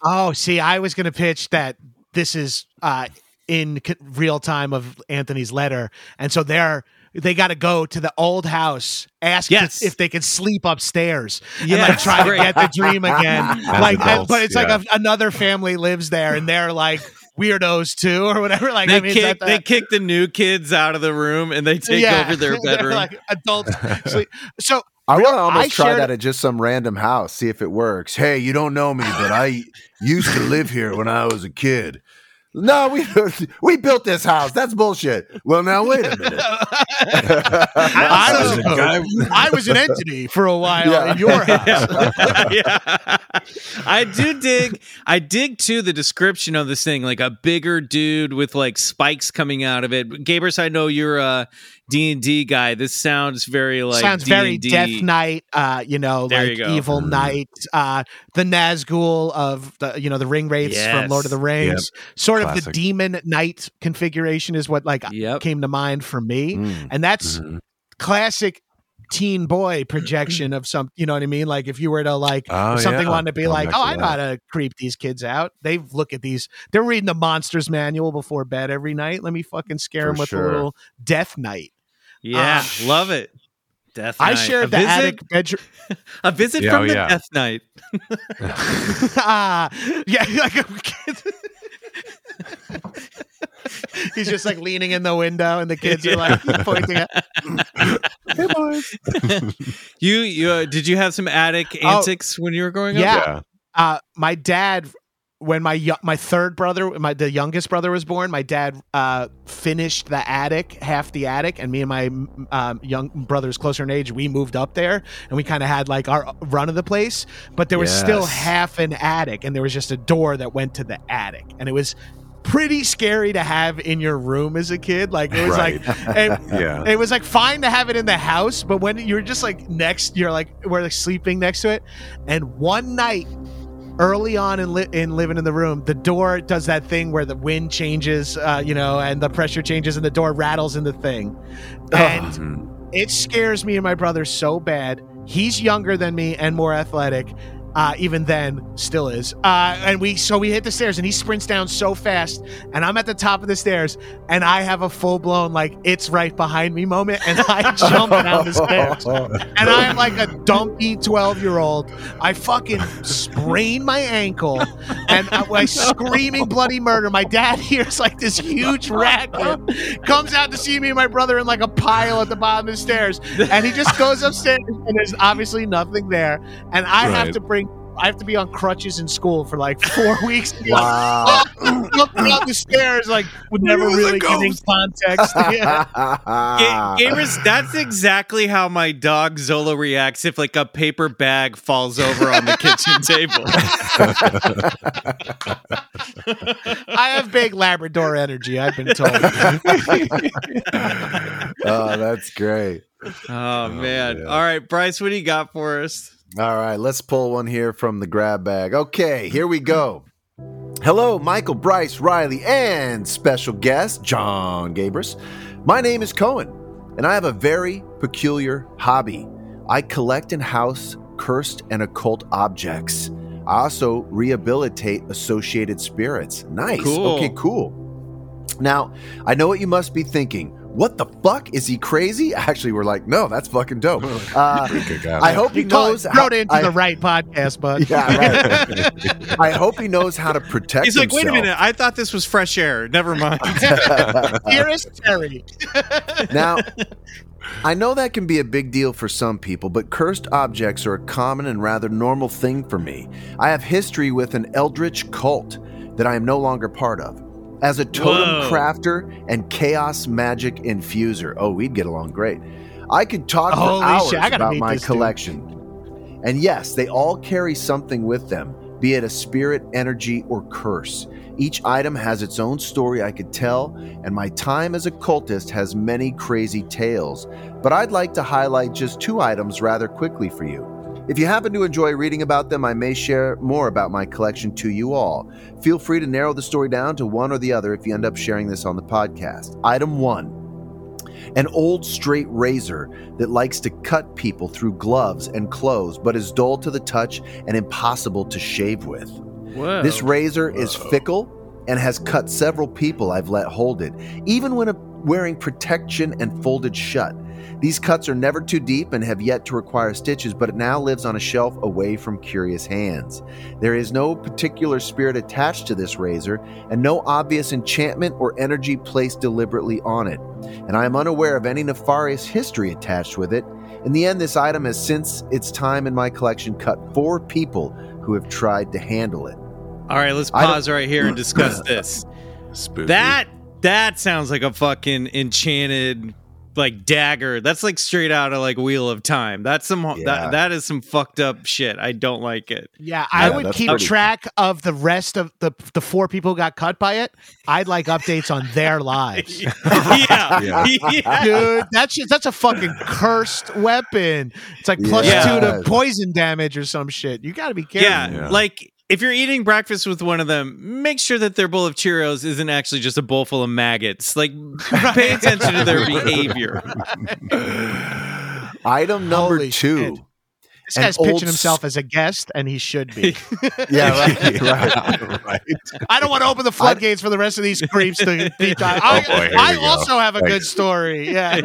Oh, see, I was going to pitch that this is uh, in c- real time of Anthony's letter, and so they're they got to go to the old house, ask Yes. to- if they can sleep upstairs, and like try to get the dream again. [laughs] Like, and- adults, but it's yeah. like a, another family lives there, and they're like weirdos too, or whatever. [laughs] Like, They I mean, kick that- they kick the new kids out of the room and they take over their [laughs] They're bedroom. like adults [laughs] sleep. So I want to almost I try shared- that at just some random house, see if it works. Hey, you don't know me, but I used to live here when I was a kid. No, we [laughs] we built this house. That's bullshit. Well, now wait a [laughs] minute. I, was a guy- I was an entity for a while Yeah. in your house. [laughs] yeah. I do dig I dig too the description of this thing, like a bigger dude with like spikes coming out of it. Gabrus, I know you're a D and D guy. This sounds very like Sounds very D&D. Death Knight, uh, you know, There like you. Evil Mhm. Knight, uh, the Nazgul of the, you know, the ring wraiths from Lord of the Yes. Rings. Sort of the demon knight configuration is what like Yep. came to mind for me, Mm. and that's Mhm. classic teen boy projection of some. You know what I mean? Like if you were to like Oh, something yeah. wanted to be Going like, oh, to I know that. how to creep these kids out. They look at these. They're reading the monsters manual before bed every night. Let me fucking scare For them with sure. a little Death Knight. Yeah, Ah. love it. Death I Knight. shared a the visit, attic bedroom. [laughs] A visit Yeah, from oh, the yeah. Death Knight. [laughs] ah, yeah, [laughs] like a kid. He's just like leaning in the window, and the kids are like pointing at. hey boys. You, you uh, did you have some attic Oh, antics when you were growing up? Yeah. Yeah. Uh, my dad, when my my third brother, my the youngest brother was born, my dad uh, finished the attic, half the attic, and me and my um, young brothers closer in age, we moved up there, and we kind of had like our run of the place, but there was still half an attic, and there was just a door that went to the attic, and it was pretty scary to have in your room as a kid. Like it was Right. [laughs] like. It, Yeah. it was like fine to have it in the house, but when you're just like next, you're like we're like sleeping next to it, and one night, early on in li- in living in the room, the door does that thing where the wind changes, uh, you know, and the pressure changes, and the door rattles in the thing, and Mhm. it scares me and my brother so bad. He's younger than me and more athletic. Uh, even then, still is. Uh, and we so we hit the stairs, and he sprints down so fast, and I'm at the top of the stairs, and I have a full blown like it's right behind me moment, and I [laughs] jump down the stairs, and I am like a dumpy twelve year old. I fucking sprain my ankle, and I, I screaming bloody murder. My dad [laughs] hears like this huge racket, comes out to see me and my brother in like a pile at the bottom of the stairs, and he just goes upstairs, and there's obviously nothing there, and I have to bring. I have to be on crutches in school for like four [laughs] weeks. Wow. [laughs] Looking up the stairs, like with never was a really giving context. [laughs] Yeah. Ah. Ga- gamers, that's exactly how my dog Zola reacts if like a paper bag falls over on the kitchen table. I have big Labrador energy. I've been told. oh, that's great. Oh man. man. All right, Bryce, what do you got for us? All right, let's pull one here from the grab bag. Okay, here we go. Hello, Michael, Bryce, Riley, and special guest, Jon Gabrus. My name is Cohen, and I have a very peculiar hobby. I collect and house cursed and occult objects. I also rehabilitate associated spirits. Nice. Cool. Okay, cool. Now, I know what you must be thinking. What the fuck? Is he crazy? [laughs] Actually, we're like, no, that's fucking dope. Uh, [laughs] Pretty good guy, I hope he knows. it, how- wrote into I- the right podcast, bud. [laughs] Yeah, right. I hope he knows how to protect He's like, wait a minute, I thought this was fresh air. Never mind. Dearest Terry. now, I know that can be a big deal for some people, but cursed objects are a common and rather normal thing for me. I have history with an eldritch cult that I am no longer part of. As a totem Whoa. crafter and chaos magic infuser, oh, we'd get along great. I could talk Holy for hours shit, I gotta about meet my this dude. collection. And yes, they all carry something with them, be it a spirit, energy, or curse. Each item has its own story I could tell, and my time as a cultist has many crazy tales. But I'd like to highlight just two items rather quickly for you. If you happen to enjoy reading about them, I may share more about my collection to you all. Feel free to narrow the story down to one or the other if you end up sharing this on the podcast. Item one an old straight razor that likes to cut people through gloves and clothes, but is dull to the touch and impossible to shave with. Whoa. This razor is fickle and has cut several people I've let hold it, even when wearing protection and folded shut. These cuts are never too deep and have yet to require stitches, but it now lives on a shelf away from curious hands. There is no particular spirit attached to this razor, and no obvious enchantment or energy placed deliberately on it. And I am unaware of any nefarious history attached with it. In the end, this item has since its time in my collection cut four people who have tried to handle it. All right, let's pause right here and [laughs] discuss this. Spooky. That that sounds like a fucking enchanted like dagger. That's like straight out of like Wheel of Time. That's some Yeah. that that is some fucked up shit. I don't like it. Yeah, I Yeah, would keep pretty- track of the rest of the the four people who got cut by it. I'd like updates on their [laughs] lives. yeah. [laughs] [laughs] Yeah. yeah. Dude, that's just, that's a fucking cursed weapon. It's like plus Yeah. two to poison damage or some shit. You got to be careful. Yeah, Yeah. like if you're eating breakfast with one of them, make sure that their bowl of Cheerios isn't actually just a bowl full of maggots. Like, [laughs] pay attention to their behavior. [laughs] Item number Holy two. shit. This An guy's old pitching s- himself as a guest, and he should be. [laughs] Yeah, right. right. right. I don't want to open the floodgates for the rest of these creeps to deep dive. Oh, I, Oh, boy, I we go. also have a good Thanks. story. Yeah.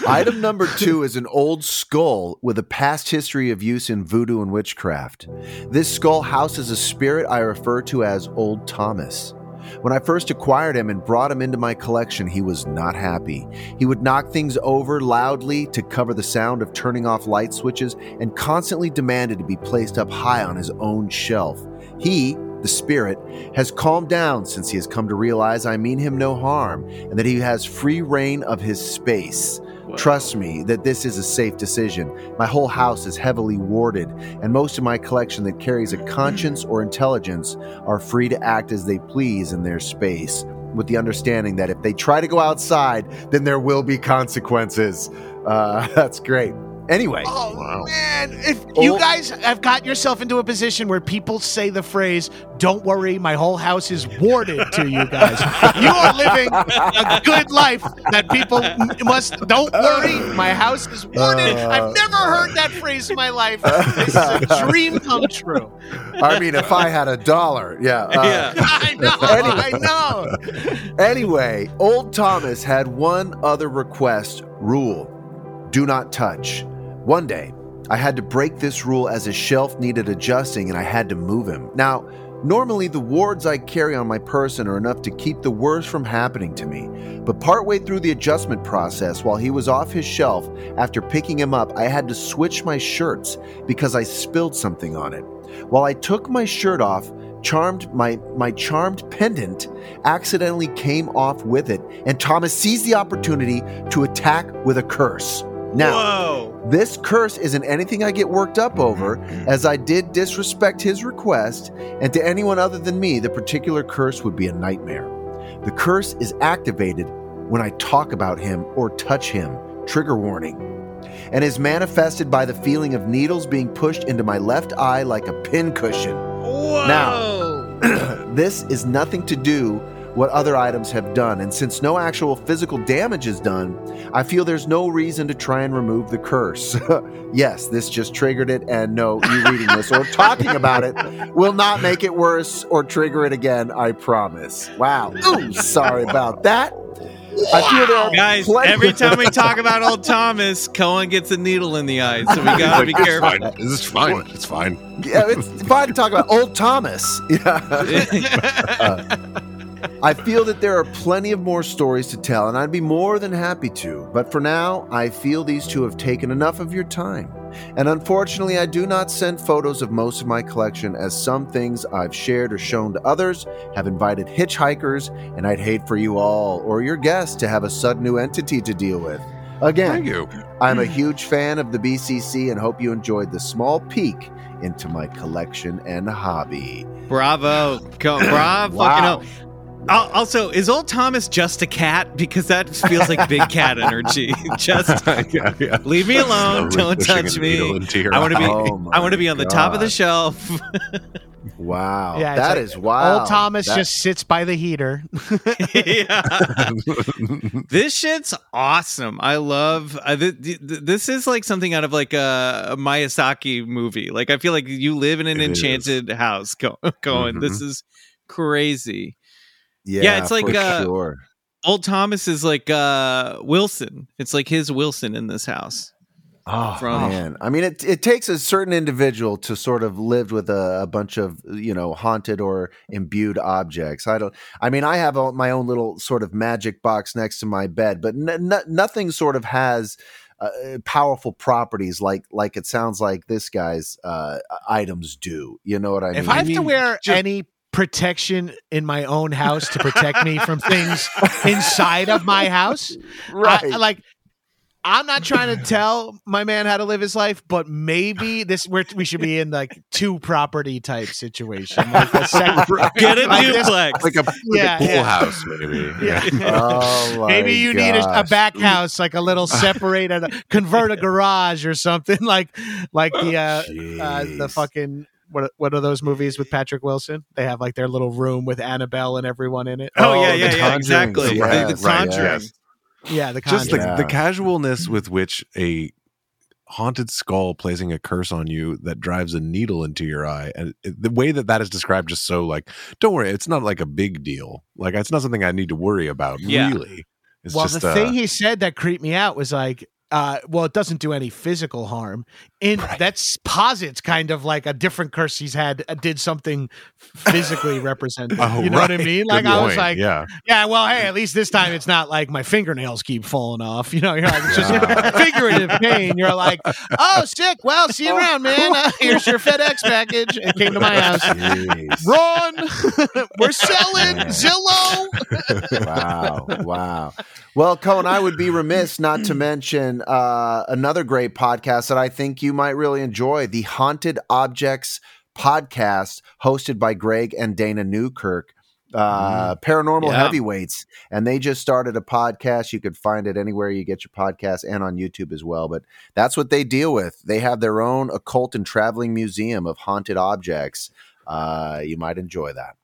[laughs] Item number two is an old skull with a past history of use in voodoo and witchcraft. This skull houses a spirit I refer to as Old Thomas. When I first acquired him and brought him into my collection, he was not happy. He would knock things over loudly to cover the sound of turning off light switches and constantly demanded to be placed up high on his own shelf. He, the spirit, has calmed down since he has come to realize I mean him no harm and that he has free reign of his space. Trust me that this is a safe decision. My whole house is heavily warded, and most of my collection that carries a conscience or intelligence are free to act as they please in their space, with the understanding that if they try to go outside, then there will be consequences. Uh, [laughs] that's great. Anyway, Oh Wow. man! If you Oh. guys have got yourself into a position where people say the phrase "Don't worry, my whole house is warded" to you guys, [laughs] you are living a good life. That people must. Don't worry, my house is warded. Uh. I've never heard that phrase in my life. This is a [laughs] dream come true. I mean, if I had a dollar, yeah. uh, [laughs] Yeah. I know. I know. Anyway, old Thomas had one other request rule do not touch. One day, I had to break this rule as his shelf needed adjusting and I had to move him. Now, normally the wards I carry on my person are enough to keep the worst from happening to me. But partway through the adjustment process, while he was off his shelf, after picking him up, I had to switch my shirts because I spilled something on it. While I took my shirt off, charmed my my charmed pendant accidentally came off with it, and Thomas seized the opportunity to attack with a curse. Now, Whoa. This curse isn't anything I get worked up over, mm-hmm. as I did disrespect his request, and to anyone other than me, the particular curse would be a nightmare. The curse is activated when I talk about him or touch him. Trigger warning. And is manifested by the feeling of needles being pushed into my left eye like a pincushion. Whoa. [clears throat] this is nothing to do what other items have done, and since no actual physical damage is done, I feel there's no reason to try and remove the curse. [laughs] yes, this just triggered it, and no, you reading this or talking about it will not make it worse or trigger it again, I promise. Wow. Ooh, sorry about that. I feel there are Guys, plenty- every time we talk about old Thomas, Cohen gets a needle in the eye, so we gotta be Like, it's careful. fine. This is fine. It's fine. yeah, it's fine to talk about old Thomas. [laughs] Yeah. [laughs] I feel that there are plenty of more stories to tell, and I'd be more than happy to. But for now, I feel these two have taken enough of your time. And unfortunately, I do not send photos of most of my collection, as some things I've shared or shown to others have invited hitchhikers, and I'd hate for you all or your guests to have a sudden new entity to deal with. Again, Thank you. I'm a huge fan of the BCC and hope you enjoyed the small peek into my collection and hobby. Bravo. Co- bravo. Wow. Fucking hell. Al- Also, is old Thomas just a cat? Because that feels like big cat [laughs] energy. [laughs] just [laughs] yeah, yeah. leave me alone. Slowly Don't touch me. I want to be. Oh I want to be my on the top of the shelf. Wow. Yeah, it's that like is wild. Old Thomas That- just sits by the heater. yeah. this shit's awesome. I love uh, th- th- this. Is like something out of like a, a Miyazaki movie. Like I feel like you live in an It is. enchanted house. Go- going. This is crazy. Yeah, Yeah, it's like, for uh, sure. Old Thomas is like uh Wilson. It's like his Wilson in this house. Oh From- man, I mean, it it takes a certain individual to sort of live with a, a bunch of you know haunted or imbued objects. I don't. I mean, I have a, my own little sort of magic box next to my bed, but n- n- nothing sort of has uh, powerful properties like like it sounds like this guy's uh, items do. You know what I mean? if I have to wear just- any protection in my own house to protect me from things inside of my house, right. I, like I'm not trying to tell my man how to live his life, but maybe this we're, we should be in like two property type situation. Like a second, [laughs] Get a like this- duplex. like a, like Yeah, a pool yeah. house, maybe. [laughs] Yeah. [laughs] oh Maybe you need a, a back house, like a little separated, convert a garage or something, like like the uh, uh, the fucking what what are those movies with Patrick Wilson? They have like their little room with Annabelle and everyone in it. Oh, Oh, yeah, yeah, yeah, exactly. Yeah, the, the right, Conjuring. yes. Yeah, the Conjuring. Just the, Yeah. the casualness with which a haunted skull placing a curse on you that drives a needle into your eye and the way that that is described just so like don't worry it's not like a big deal like it's not something i need to worry about Yeah. really it's well, just the uh, thing he said that creeped me out was like, uh, well, it doesn't do any physical harm. In that's posits kind of like a different curse he's had uh, did something physically [laughs] represented. oh, you know what I right. mean? Good Like I was point. like, yeah yeah, well, hey, at least this time it's not like my fingernails keep falling off. You know, you're like it's just Yeah. [laughs] figurative pain. You're like, oh, sick. Well, see you around, man. Uh, here's your FedEx package. It came to my house. Jeez. Ron, [laughs] we're selling Man. Zillow. wow, wow. Well, Cohen, I would be remiss not to mention uh, another great podcast that I think you might really enjoy the Haunted Objects podcast, hosted by Greg and Dana Newkirk. Uh, paranormal Yeah. heavyweights, and they just started a podcast. You could find it anywhere you get your podcast and on YouTube as well. But that's what they deal with. They have their own occult and traveling museum of haunted objects. Uh, you might enjoy that.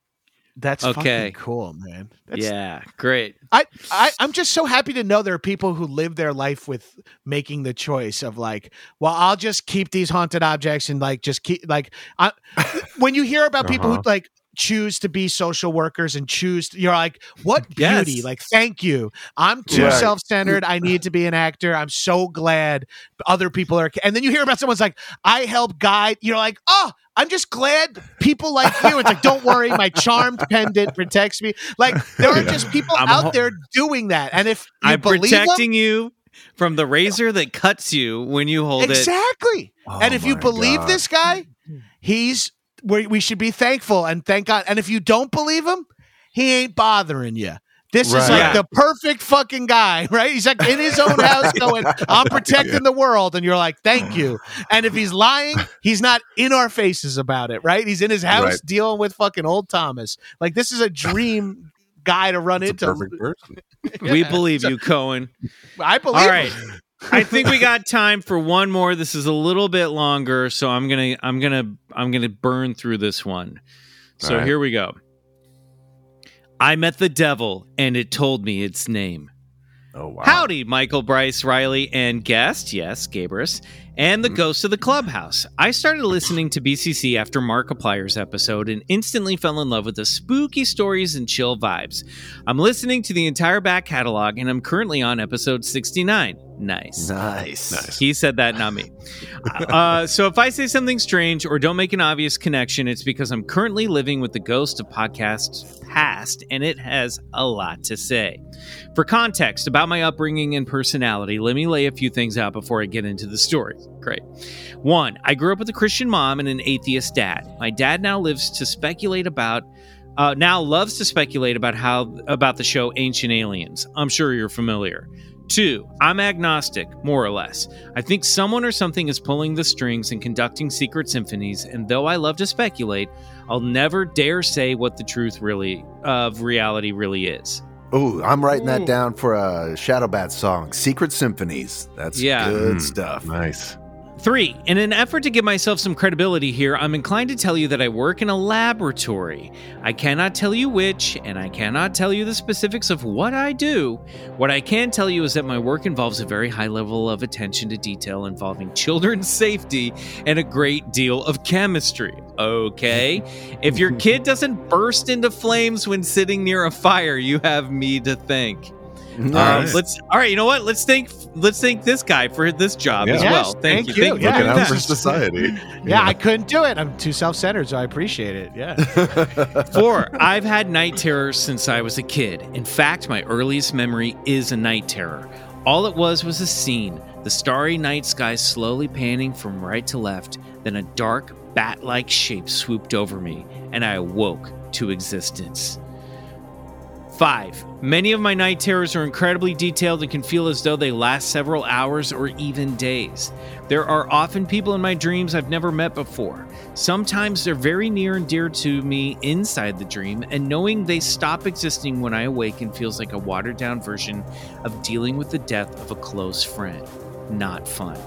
That's Okay. fucking cool, man. That's, Yeah, great. I, I I'm just so happy to know there are people who live their life with making the choice of like, well, I'll just keep these haunted objects and like just keep like I, when you hear about people who Uh-huh. like choose to be social workers and choose to, you're like what [laughs] Yes. beauty like thank you i'm too Right. self-centered i need to be an actor i'm so glad other people are and then you hear about someone's like i help guide you're like oh i'm just glad people like you it's like don't worry my charmed pendant protects me like there are just people I'm out ho- there doing that and if you I'm believe protecting you from the razor that cuts you when you hold them, it. exactly and Oh if you believe God. this guy he's we, we should be thankful and thank god and if you don't believe him he ain't bothering you this is like Yeah. the perfect fucking guy, [laughs] right? He's like in his own house going, I'm [laughs] protecting the world. And you're like, thank you. [clears throat] And if he's lying, he's not in our faces about it, right? He's in his house Right. dealing with fucking old Thomas. Like, this is a dream guy to run it's a into. perfect person We believe [laughs] you, Cohen. I believe All right. him. I think we got time for one more. This is a little bit longer, so I'm gonna I'm gonna I'm gonna burn through this one. So right. here we go. I met the devil and it told me its name. Oh wow! Howdy, Michael Bryce Riley and guest, yes, Gabrus, and the mm-hmm. ghost of the clubhouse. I started listening to BCC after Markiplier's episode and instantly fell in love with the spooky stories and chill vibes. I'm listening to the entire back catalog and I'm currently on episode 69. Nice. Nice. Nice. He said that, not me. Uh, so if I say something strange or don't make an obvious connection, it's because I'm currently living with the ghost of podcasts past, and it has a lot to say. For context about my upbringing and personality, let me lay a few things out before I get into the story. Great. One, I grew up with a Christian mom and an atheist dad. My dad now lives to speculate about. Uh, now loves to speculate about how about the show Ancient Aliens. I'm sure you're familiar. Two, I'm agnostic, more or less. I think someone or something is pulling the strings and conducting secret symphonies, and though I love to speculate, I'll never dare say what the truth really of reality really is. Ooh, I'm writing that down for a Shadow Bat song. Secret Symphonies. That's Yeah. good Mm, stuff. nice Three, in an effort to give myself some credibility here, I'm inclined to tell you that I work in a laboratory. I cannot tell you which, and I cannot tell you the specifics of what I do. What I can tell you is that my work involves a very high level of attention to detail involving children's [laughs] safety and a great deal of chemistry. Okay? If your [laughs] kid doesn't burst into flames when sitting near a fire, you have me to thank. Um, let's all right. You know what? Let's thank let's thank this guy for this job Yeah. as Yes, well. Thank, thank you. you. Thank Yeah, for Looking doing out for society. Yeah, I couldn't do it. I'm too self-centered, so I appreciate it. Yeah. [laughs] Four, I've had night terrors since I was a kid. In fact, my earliest memory is a night terror. All it was was a scene the starry night sky slowly panning from right to left, then a dark, bat like shape swooped over me, and I awoke to existence. Five, many of my night terrors are incredibly detailed and can feel as though they last several hours or even days. There are often people in my dreams I've never met before. Sometimes they're very near and dear to me inside the dream, and knowing they stop existing when I awaken feels like a watered down version of dealing with the death of a close friend. Not fun.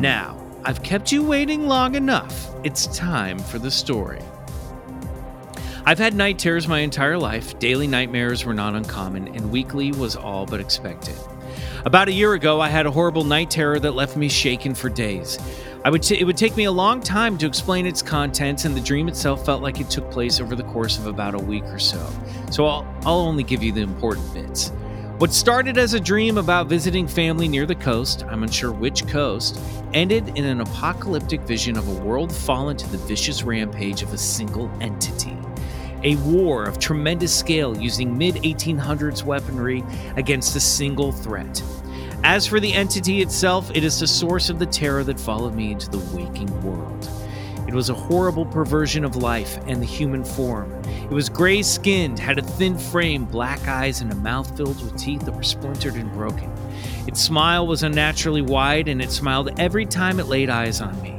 Now, I've kept you waiting long enough. It's time for the story. I've had night terrors my entire life. Daily nightmares were not uncommon, and weekly was all but expected. About a year ago, I had a horrible night terror that left me shaken for days. I would t- it would take me a long time to explain its contents, and the dream itself felt like it took place over the course of about a week or so. So I'll, I'll only give you the important bits. What started as a dream about visiting family near the coast, I'm unsure which coast, ended in an apocalyptic vision of a world fallen to the vicious rampage of a single entity. A war of tremendous scale using mid 1800s weaponry against a single threat. As for the entity itself, it is the source of the terror that followed me into the waking world. It was a horrible perversion of life and the human form. It was gray skinned, had a thin frame, black eyes, and a mouth filled with teeth that were splintered and broken. Its smile was unnaturally wide, and it smiled every time it laid eyes on me.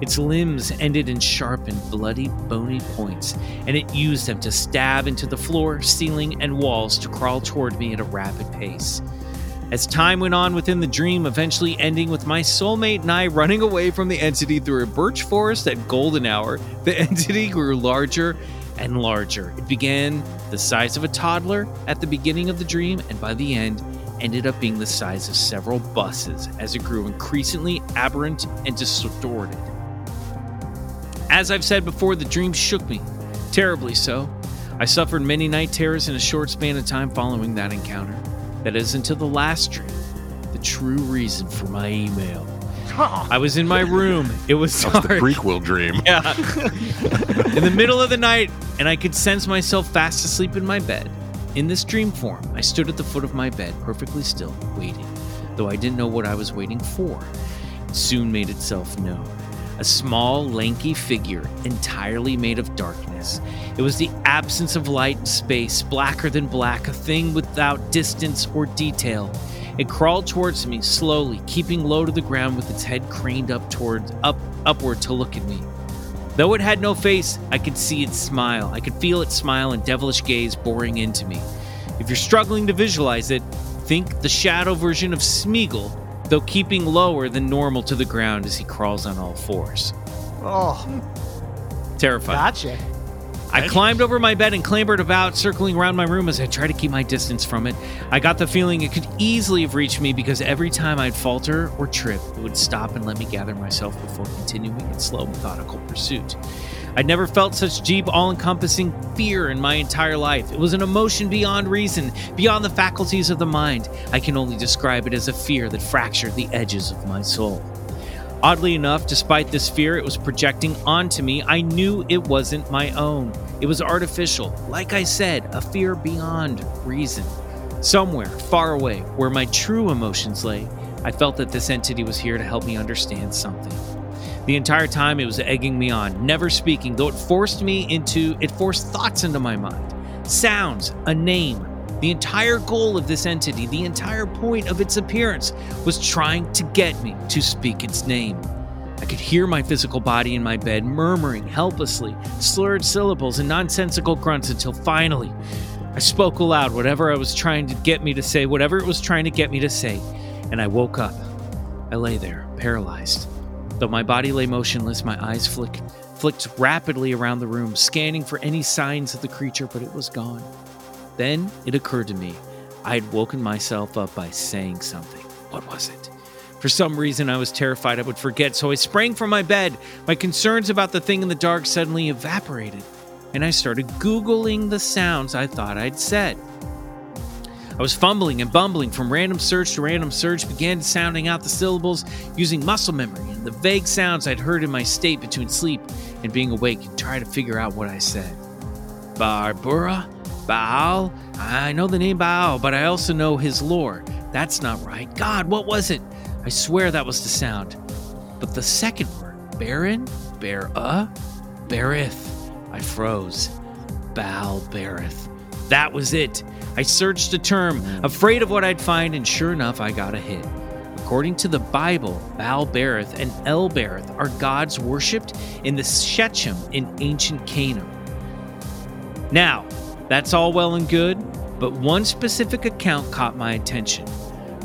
Its limbs ended in sharp and bloody, bony points, and it used them to stab into the floor, ceiling, and walls to crawl toward me at a rapid pace. As time went on within the dream, eventually ending with my soulmate and I running away from the entity through a birch forest at golden hour, the [laughs] entity grew larger and larger. It began the size of a toddler at the beginning of the dream, and by the end, ended up being the size of several buses as it grew increasingly aberrant and distorted. As I've said before, the dream shook me, terribly so. I suffered many night terrors in a short span of time following that encounter. That is until the last dream, the true reason for my email. I was in my room. It was That was the dark. prequel dream. Yeah. in the middle of the night, and I could sense myself fast asleep in my bed. In this dream form, I stood at the foot of my bed, perfectly still, waiting, though I didn't know what I was waiting for. It soon made itself known. A small, lanky figure, entirely made of darkness. It was the absence of light and space, blacker than black, a thing without distance or detail. It crawled towards me slowly, keeping low to the ground with its head craned up towards up upward to look at me. Though it had no face, I could see its smile. I could feel its smile and devilish gaze boring into me. If you're struggling to visualize it, think the shadow version of Smeagol, though keeping lower than normal to the ground as he crawls on all fours. Oh, Terrified. gotcha. I climbed over my bed and clambered about, circling around my room as I tried to keep my distance from it. I got the feeling it could easily have reached me because every time I'd falter or trip, it would stop and let me gather myself before continuing its slow, methodical pursuit. I'd never felt such deep, all encompassing fear in my entire life. It was an emotion beyond reason, beyond the faculties of the mind. I can only describe it as a fear that fractured the edges of my soul. Oddly enough, despite this fear it was projecting onto me, I knew it wasn't my own. It was artificial. Like I said, a fear beyond reason. Somewhere far away, where my true emotions lay, I felt that this entity was here to help me understand something. The entire time it was egging me on, never speaking, though it forced me into it forced thoughts into my mind. Sounds, a name. The entire goal of this entity, the entire point of its appearance, was trying to get me to speak its name. I could hear my physical body in my bed murmuring helplessly, slurred syllables and nonsensical grunts until finally I spoke aloud whatever I was trying to get me to say, whatever it was trying to get me to say, and I woke up. I lay there, paralyzed. Though my body lay motionless, my eyes flicked, flicked rapidly around the room, scanning for any signs of the creature, but it was gone. Then it occurred to me I had woken myself up by saying something. What was it? For some reason, I was terrified I would forget, so I sprang from my bed. My concerns about the thing in the dark suddenly evaporated, and I started Googling the sounds I thought I'd said. I was fumbling and bumbling from random search to random search, began sounding out the syllables using muscle memory and the vague sounds I'd heard in my state between sleep and being awake and try to figure out what I said. Barbara? Baal? I know the name Baal, but I also know his lore. That's not right. God, what was it? I swear that was the sound. But the second word, Baron? Bear-uh? Berith. I froze. Baal Berith. That was it. I searched the term, afraid of what I'd find, and sure enough, I got a hit. According to the Bible, Baal Berith and El Berith are gods worshipped in the Shechem in ancient Canaan. Now, that's all well and good, but one specific account caught my attention.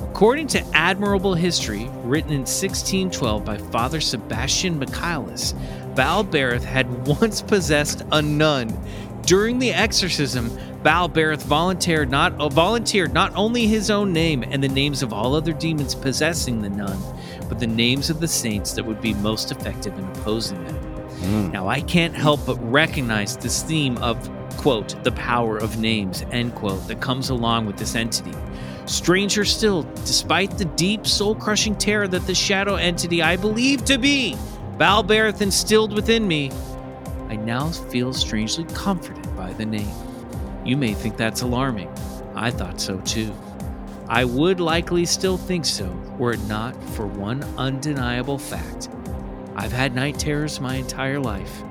According to Admirable History, written in 1612 by Father Sebastian Michaelis, Baal Berith had [laughs] once possessed a nun. During the exorcism, Baal Berith volunteered not, uh, volunteered not only his own name and the names of all other demons possessing the nun, but the names of the saints that would be most effective in opposing them. Now, I can't help but recognize this theme of, quote, the power of names, end quote, that comes along with this entity. Stranger still, despite the deep, soul crushing terror that the shadow entity I believe to be Baal Berith instilled within me, I now feel strangely comforted by the name. You may think that's alarming. I thought so too. I would likely still think so were it not for one undeniable fact. I've had night terrors my entire life.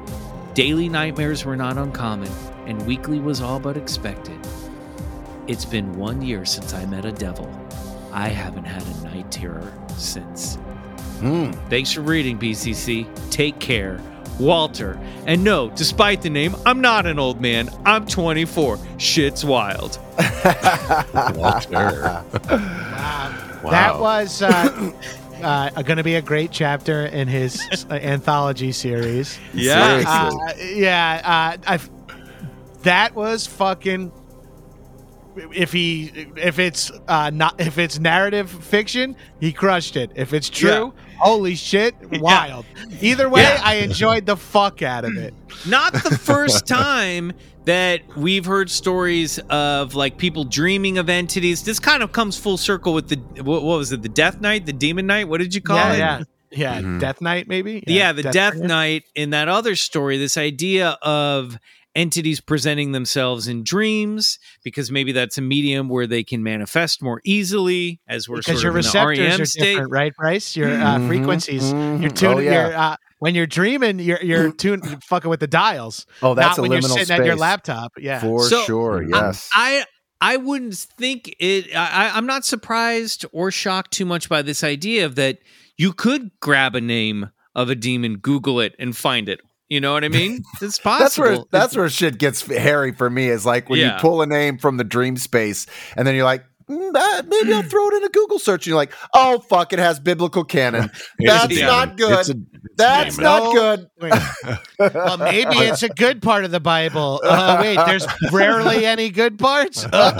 Daily nightmares were not uncommon, and weekly was all but expected. It's been one year since I met a devil. I haven't had a night terror since. Hmm. Thanks for reading, BCC. Take care. Walter. And no, despite the name, I'm not an old man. I'm 24. Shit's wild. [laughs] Walter. Wow. That was uh, uh, going to be a great chapter in his uh, [laughs] anthology series. Yeah. Uh, yeah, uh, I've, that was fucking. If he, if it's uh, not, if it's narrative fiction, he crushed it. If it's true, holy shit, wild. Either way, Yeah. I enjoyed the fuck out of it. Not the first [laughs] time that we've heard stories of like people dreaming of entities. This kind of comes full circle with the what, what was it? The Death Knight, the Demon Knight. What did you call yeah, it? yeah, yeah. Mhm. Death Knight, maybe. Yeah, the Death, Knight. Knight in that other story, this idea of entities presenting themselves in dreams because maybe that's a medium where they can manifest more easily as we're because sort your of in the receptors REM are state. different, right, Bryce? Your uh, Mhm, frequencies. mhm. You're tuning. Oh, yeah. You're, uh, when you're dreaming, you're you're [laughs] tuning, fucking with the dials. Oh, that's not a when you're sitting space. at your laptop. Yeah. For So, sure. I- Yes. I I wouldn't think it. I, I'm not surprised or shocked too much by this idea of that you could grab a name of a demon, Google it, and find it. You know what I mean? [laughs] It's possible. That's where that's where shit gets hairy for me. Is like when Yeah. you pull a name from the dream space, and then you're like, "Mm, maybe I'll [clears throat] throw it in a Google search. And you're like, oh fuck, it has biblical canon. [laughs] That's It's not good. It's a- it's That's not No. good. Well, maybe [laughs] it's a good part of the Bible. Uh, wait, there's rarely any good parts. Uh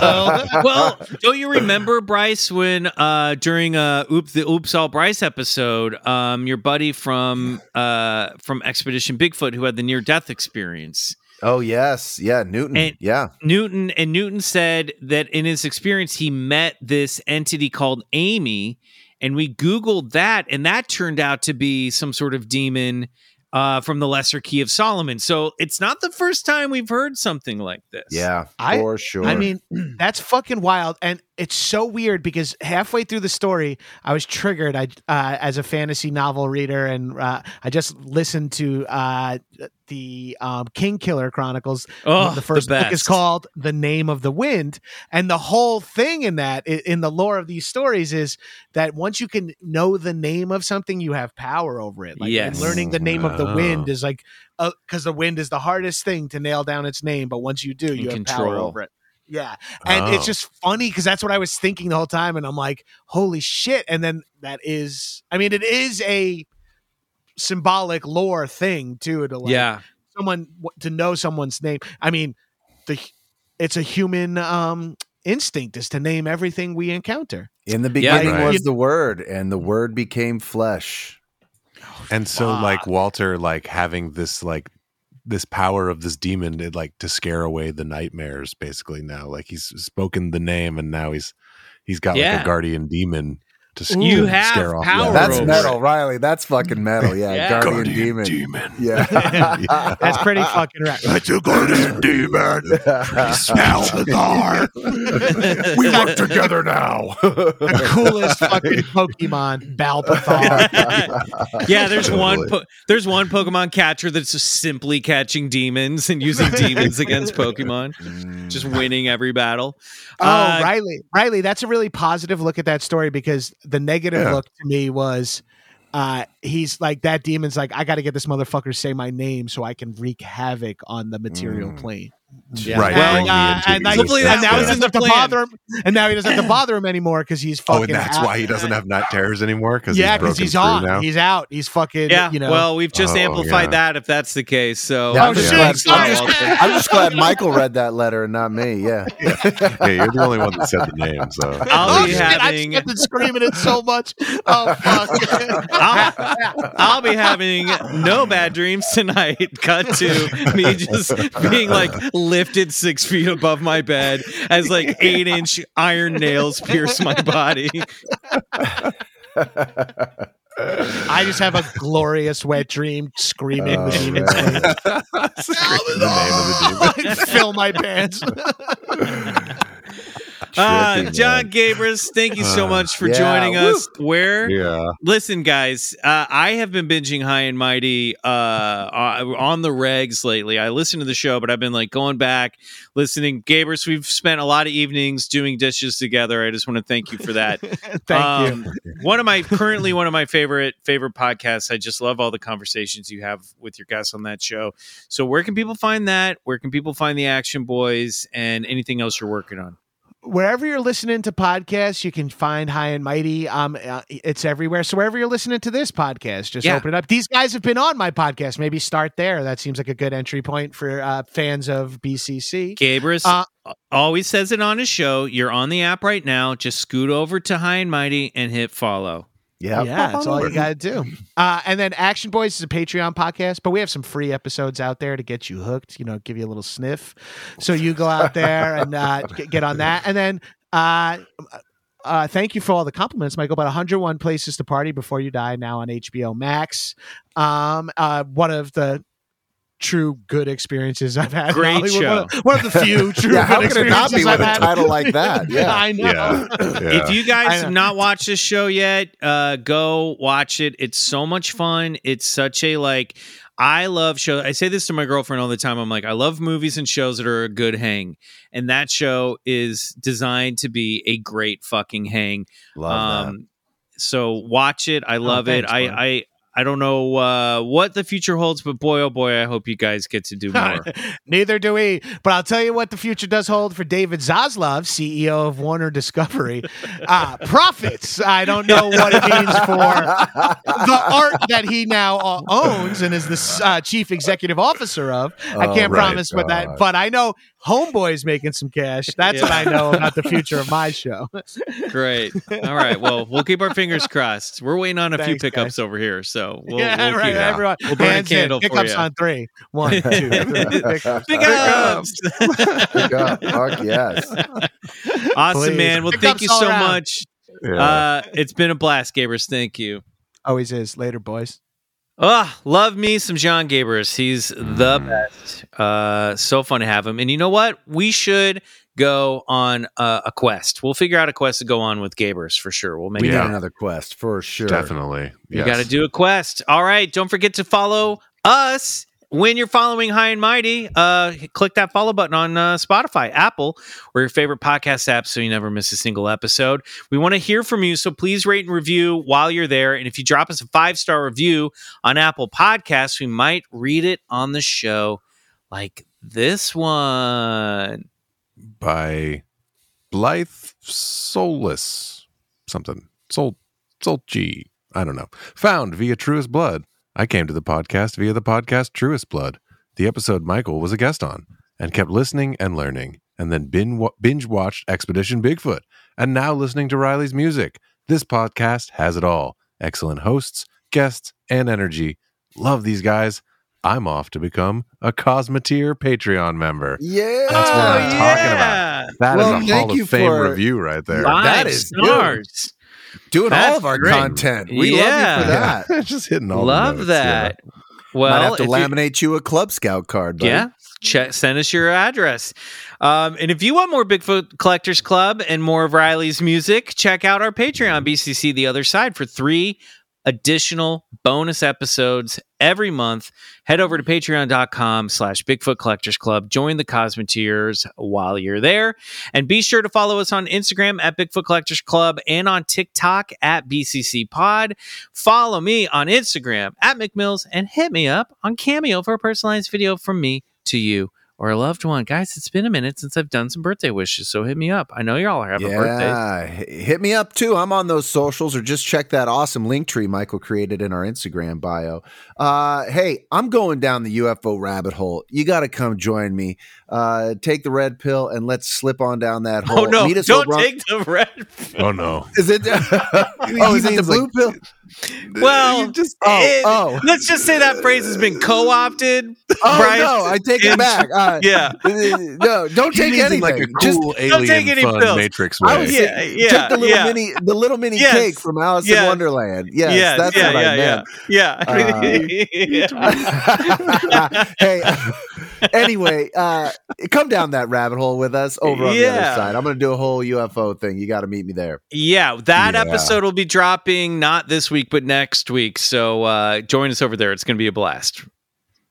oh. [laughs] well, don't you remember Bryce when uh during uh Oop the Oops All Bryce episode, um your buddy from uh from Expedition Bigfoot who had the near death experience. Oh yes, yeah, Newton. And- yeah, Newton and Newton said that in his experience he met this entity called Amy and we googled that and that turned out to be some sort of demon uh from the lesser key of Solomon. So it's not the first time we've heard something like this. yeah, I- for sure. I mean, [clears throat] that's fucking wild, and it's so weird because halfway through the story, I was triggered. I, uh, as a fantasy novel reader, and uh, I just listened to uh, the um, Kingkiller Chronicles. Oh, the first book is called "The Name of the Wind," and the whole thing in that, in the lore of these stories, is that once you can know the name of something, you have power over it. Like and Yes. learning the name of the wind is like because the wind is the hardest thing to nail down its name, but once you do, you have power control. over it. Yeah. And it's Oh. just funny because that's what I was thinking the whole time. And I'm like, holy shit. And then that is, I mean, it is a symbolic lore thing too. To like Yeah. someone, to know someone's name. I mean, the it's a human um instinct is to name everything we encounter. in the Yeah, beginning right. was the word, and the word became flesh. And so, Fuck. like Walter, like having this like this power of this demon to, like to scare away the nightmares basically now like he's spoken the name and now he's he's got like a guardian demon to, s- You have scare off power the That's over metal, it. Riley. That's fucking metal. Yeah, Yeah. Guardian, Demon. demon Yeah. [laughs] That's pretty fucking right. it's a guardian [laughs] demon smell the dark we work together now The coolest fucking Pokemon, Balbathar. [laughs] yeah, there's one po- there's one Pokemon catcher that's just simply catching demons and using demons against Pokemon, just winning every battle. Oh, Uh, Riley, Riley, that's a really positive look at that story because the negative Yeah. look to me was uh he's like that demon's like I got to get this motherfucker to say my name so I can wreak havoc on the material Mm. plane. Yeah. right Well, bring uh, and, like, Hopefully that and now was he in doesn't the have to bother him, and now he doesn't have to bother him anymore because he's fucking. oh and that's out. why he doesn't have night terrors anymore because Yeah, because because he's on. now He's out. He's fucking. yeah, you know. well, we've just Oh, amplified yeah. that if that's the case. So Yeah, Oh, I'm, just shit, glad. I'm, just, I'm just glad Michael read that letter and not me. Yeah. [laughs] hey you're the only one that said the name so I'll oh be shit! having- I've been screaming it so much. Oh fuck! I'll, I'll be having no bad dreams tonight. [laughs] Cut to me just being like lifted six feet above my bed as like [laughs] eight inch iron nails pierce my body. I just have a glorious wet dream screaming Oh, the demons. [laughs] the name of the demon [laughs] Fill my pants. Uh, Jon man. Gabrus, thank you so Uh, much for yeah, joining woo. us. Where? yeah Listen, guys, uh, I have been binging High and Mighty uh, uh, on the regs lately. I listen to the show, but I've been like going back, listening. Gabrus, we've spent a lot of evenings doing dishes together. I just want to thank you for that. [laughs] Thank you. Um, One of my currently one of my favorite favorite podcasts. I just love all the conversations you have with your guests on that show. So where can people find that? Where can people find the Action Boys and anything else you're working on? Wherever you're listening to podcasts, you can find High and Mighty. Um, uh, it's everywhere. So wherever you're listening to this podcast, just Yeah. open it up. These guys have been on my podcast. Maybe start there. That seems like a good entry point for uh, fans of BCC. Gabrus Uh, always says it on his show. You're on the app right now. Just scoot over to High and Mighty and hit follow. Yeah. Yeah, that's all you got to do. Uh, and then Action Boys is a Patreon podcast, but we have some free episodes out there to get you hooked, you know, give you a little sniff. So you go out there [laughs] and uh, get, on that. And then uh, uh, thank you for all the compliments, Michael. About 101 Places to Party Before You Die now on HBO Max. Um, uh, one of the true good experiences I've had. in Great Hollywood. show. One of, one of the few [laughs] true Yeah, how good could it not be experiences with I've a had. title like [laughs] that? Yeah. I know. yeah, yeah. [laughs] If you guys have not watched this show yet, uh, go watch it. It's so much fun. It's such a like. I love shows. I say this to my girlfriend all the time. I'm like, I love movies and shows that are a good hang, and that show is designed to be a great fucking hang. Love Um, so watch it. I love thanks, it. I. I I don't know uh, what the future holds, but boy, oh boy, I hope you guys get to do [laughs] more. Neither do we. But I'll tell you what the future does hold for David Zaslav, CEO of Warner Discovery. Uh, profits. I don't know what it means for the art that he now uh, owns and is the uh, chief executive officer of. I Oh, can't right. promise what that, but I know Homeboy's making some cash. That's what I know about the future of my show. [laughs] Great. All right. Well, we'll keep our fingers crossed. We're waiting on a few Thanks, pickups over here, so we'll, yeah, we'll right. keep- Everyone, We'll burn a hands in. candle for Pickups you. on three. One, two, three. [laughs] [laughs] Pickups. Pickups. Pick up. Fuck yes. awesome, Please. man. Well, Pickups thank you so around. much. Yeah. Uh, it's been a blast, Gabrus. Thank you. Always is. Later, boys. Ah, love me some Jon Gabrus. He's the best. Uh, so fun to have him. And you know what? We should go on uh, a quest. We'll figure out a quest to go on with Gabers for sure. We'll make We it another quest for sure. Definitely. You Yes. got to do a quest. All right. Don't forget to follow us when you're following High and Mighty. Uh, click that follow button on uh, Spotify, Apple, or your favorite podcast app so you never miss a single episode. We want to hear from you. So please rate and review while you're there. And if you drop us a five star review on Apple Podcasts, we might read it on the show like this one. by Blythe Soulless something. Soul Soul G. I don't know. Found via Truest Blood. I came to the podcast via the podcast Truest Blood, the episode Michael was a guest on, and kept listening and learning, and then binge watched Expedition Bigfoot, and now listening to Riley's music. This podcast has it all. Excellent hosts, guests, and energy. Love these guys. I'm off to become a Cosmeteer Patreon member. Yeah. That's what I'm Oh, talking yeah. That is Well, a thank Hall you of Fame review right there. Five That is good. Stars. Doing That's all of our great. content. We Yeah. love you for that. [laughs] Just hitting all Love notes, that. yeah. Well, Might have to if you- laminate you, a Club Scout card. buddy. Yeah. Check, send us your address. Um, and if you want more Bigfoot Collectors Club and more of Riley's music, check out our Patreon, BCC The Other Side, for three additional bonus episodes every month. Head over to patreon.com slash Bigfoot Collectors Club. Join the Cosmeteers while you're there. And be sure to follow us on Instagram at Bigfoot Collectors Club and on TikTok at BCC Pod. Follow me on Instagram at McMills and hit me up on Cameo for a personalized video from me to you or a loved one. Guys, it's been a minute since I've done some birthday wishes, so hit me up. I know y'all are having birthdays. Yeah, H- hit me up too. I'm on those socials, or just check that awesome link tree Michael created in our Instagram bio. Uh, hey, I'm going down the UFO rabbit hole. You got to come join me. Uh, take the red pill and let's slip on down that [laughs] hole. Oh no, Meet us don't over on- take the red. Pill. Oh no. Is it? [laughs] oh, is it the blue like, pill? Well, You just Oh, it- oh. let's just say that phrase has been co-opted. [laughs] Oh Brian. no, I take it back. Uh, Yeah. [laughs] no, don't [laughs] take anything. like a Just cool don't take alien any fun pills. Matrix I way. was Yeah, yeah, take the little yeah. mini, the little mini Yes. cake from Alice Yeah. in Wonderland. Yes, yes, that's yeah, what I meant. yeah, yeah, yeah. hey, anyway, uh, come down that rabbit hole with us over on the other side. I'm going to do a whole UFO thing. You got to meet me there. Yeah, that Yeah. episode will be dropping not this week, but next week. So uh, join us over there. It's going to be a blast.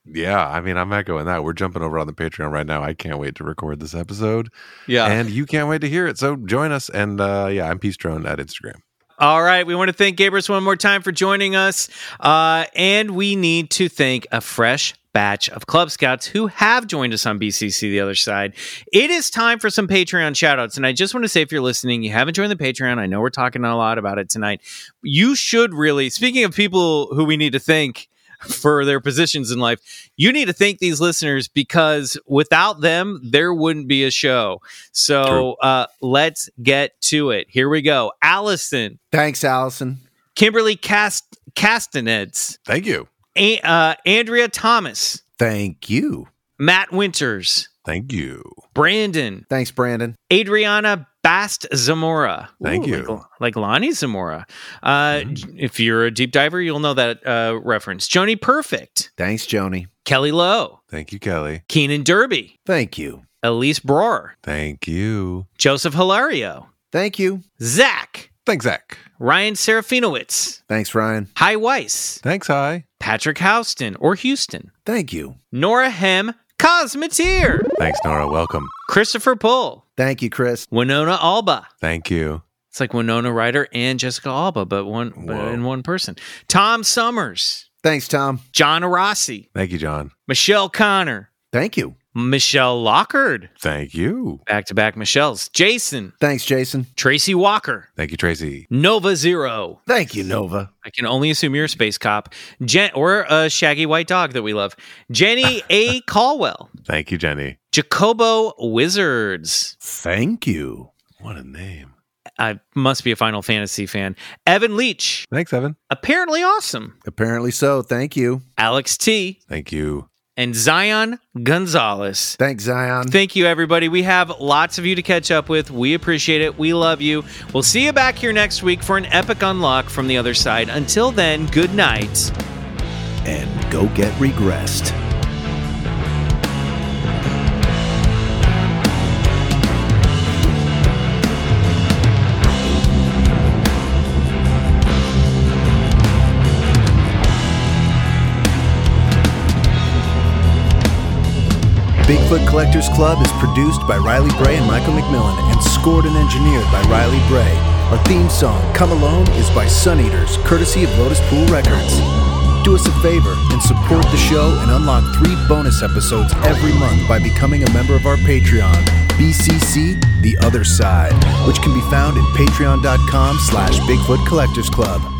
Yeah, I mean, I'm echoing that. We're jumping over on the Patreon right now. I can't wait to record this episode, Yeah. and you can't wait to hear it. So join us. And uh, yeah, I'm Peace Drone at Instagram. All right. We want to thank Gabrus one more time for joining us. Uh, and we need to thank a fresh batch of Club Scouts who have joined us on BCC the other side. It is time for some Patreon shoutouts. And I just want to say if you're listening, you haven't joined the Patreon, I know we're talking a lot about it tonight. You should really, speaking of people who we need to thank for their positions in life, you need to thank these listeners because without them, there wouldn't be a show. So uh, let's get to it. Here we go. Allison, Thanks, Allison. Kimberly Cast Castaneds, Thank you. A- uh, Andrea Thomas, Thank you. Matt Winters, Thank you. Brandon, Thanks, Brandon. Adriana Bast Zamora. Thank Ooh, you. Like, like Lonnie Zamora. Uh, If you're a deep diver, you'll know that uh, reference. Joni Perfect, Thanks, Joni. Kelly Lowe, Thank you, Kelly. Keenan Derby, Thank you. Elise Broer, Thank you. Joseph Hilario, Thank you. Zach, Thanks, Zach. Ryan Serafinowicz, Thanks, Ryan. Hi Weiss, Thanks, Hi. Patrick Houston or Houston, Thank you. Nora Hem Cosmeteer, Thanks, Nora. Welcome. Christopher Pull, Thank you, Chris. Winona Alba. Thank you. It's like Winona Ryder and Jessica Alba, but one but Whoa. in one person. Tom Summers, Thanks, Tom. John Rossi, Thank you, John. Michelle Connor, Thank you. Michelle Lockard, Thank you. back to back Michelle's, Jason, Thanks, Jason. Tracy Walker, Thank you, Tracy. Nova Zero. Thank you, Nova. I can only assume you're a space cop, Jen, or a shaggy white dog that we love. Jenny [laughs] A. Caldwell, Thank you, Jenny. Jacobo Wizards. Thank you. What a name. I must be a Final Fantasy fan. Evan Leach, Thanks, Evan. apparently awesome. Apparently so. Thank you. Alex T. Thank you. And Zion Gonzalez. Thanks, Zion. Thank you, everybody. We have lots of you to catch up with. We appreciate it. We love you. We'll see you back here next week for an epic unlock from the other side. Until then, good night. and go get regressed. Bigfoot Collectors Club is produced by Riley Bray and Michael McMillan and scored and engineered by Riley Bray. Our theme song, Come Alone, is by Suneaters, courtesy of Lotus Pool Records. Do us a favor and support the show and unlock three bonus episodes every month by becoming a member of our Patreon, BCC The Other Side, which can be found at patreon.com slash Bigfoot Collectors Club.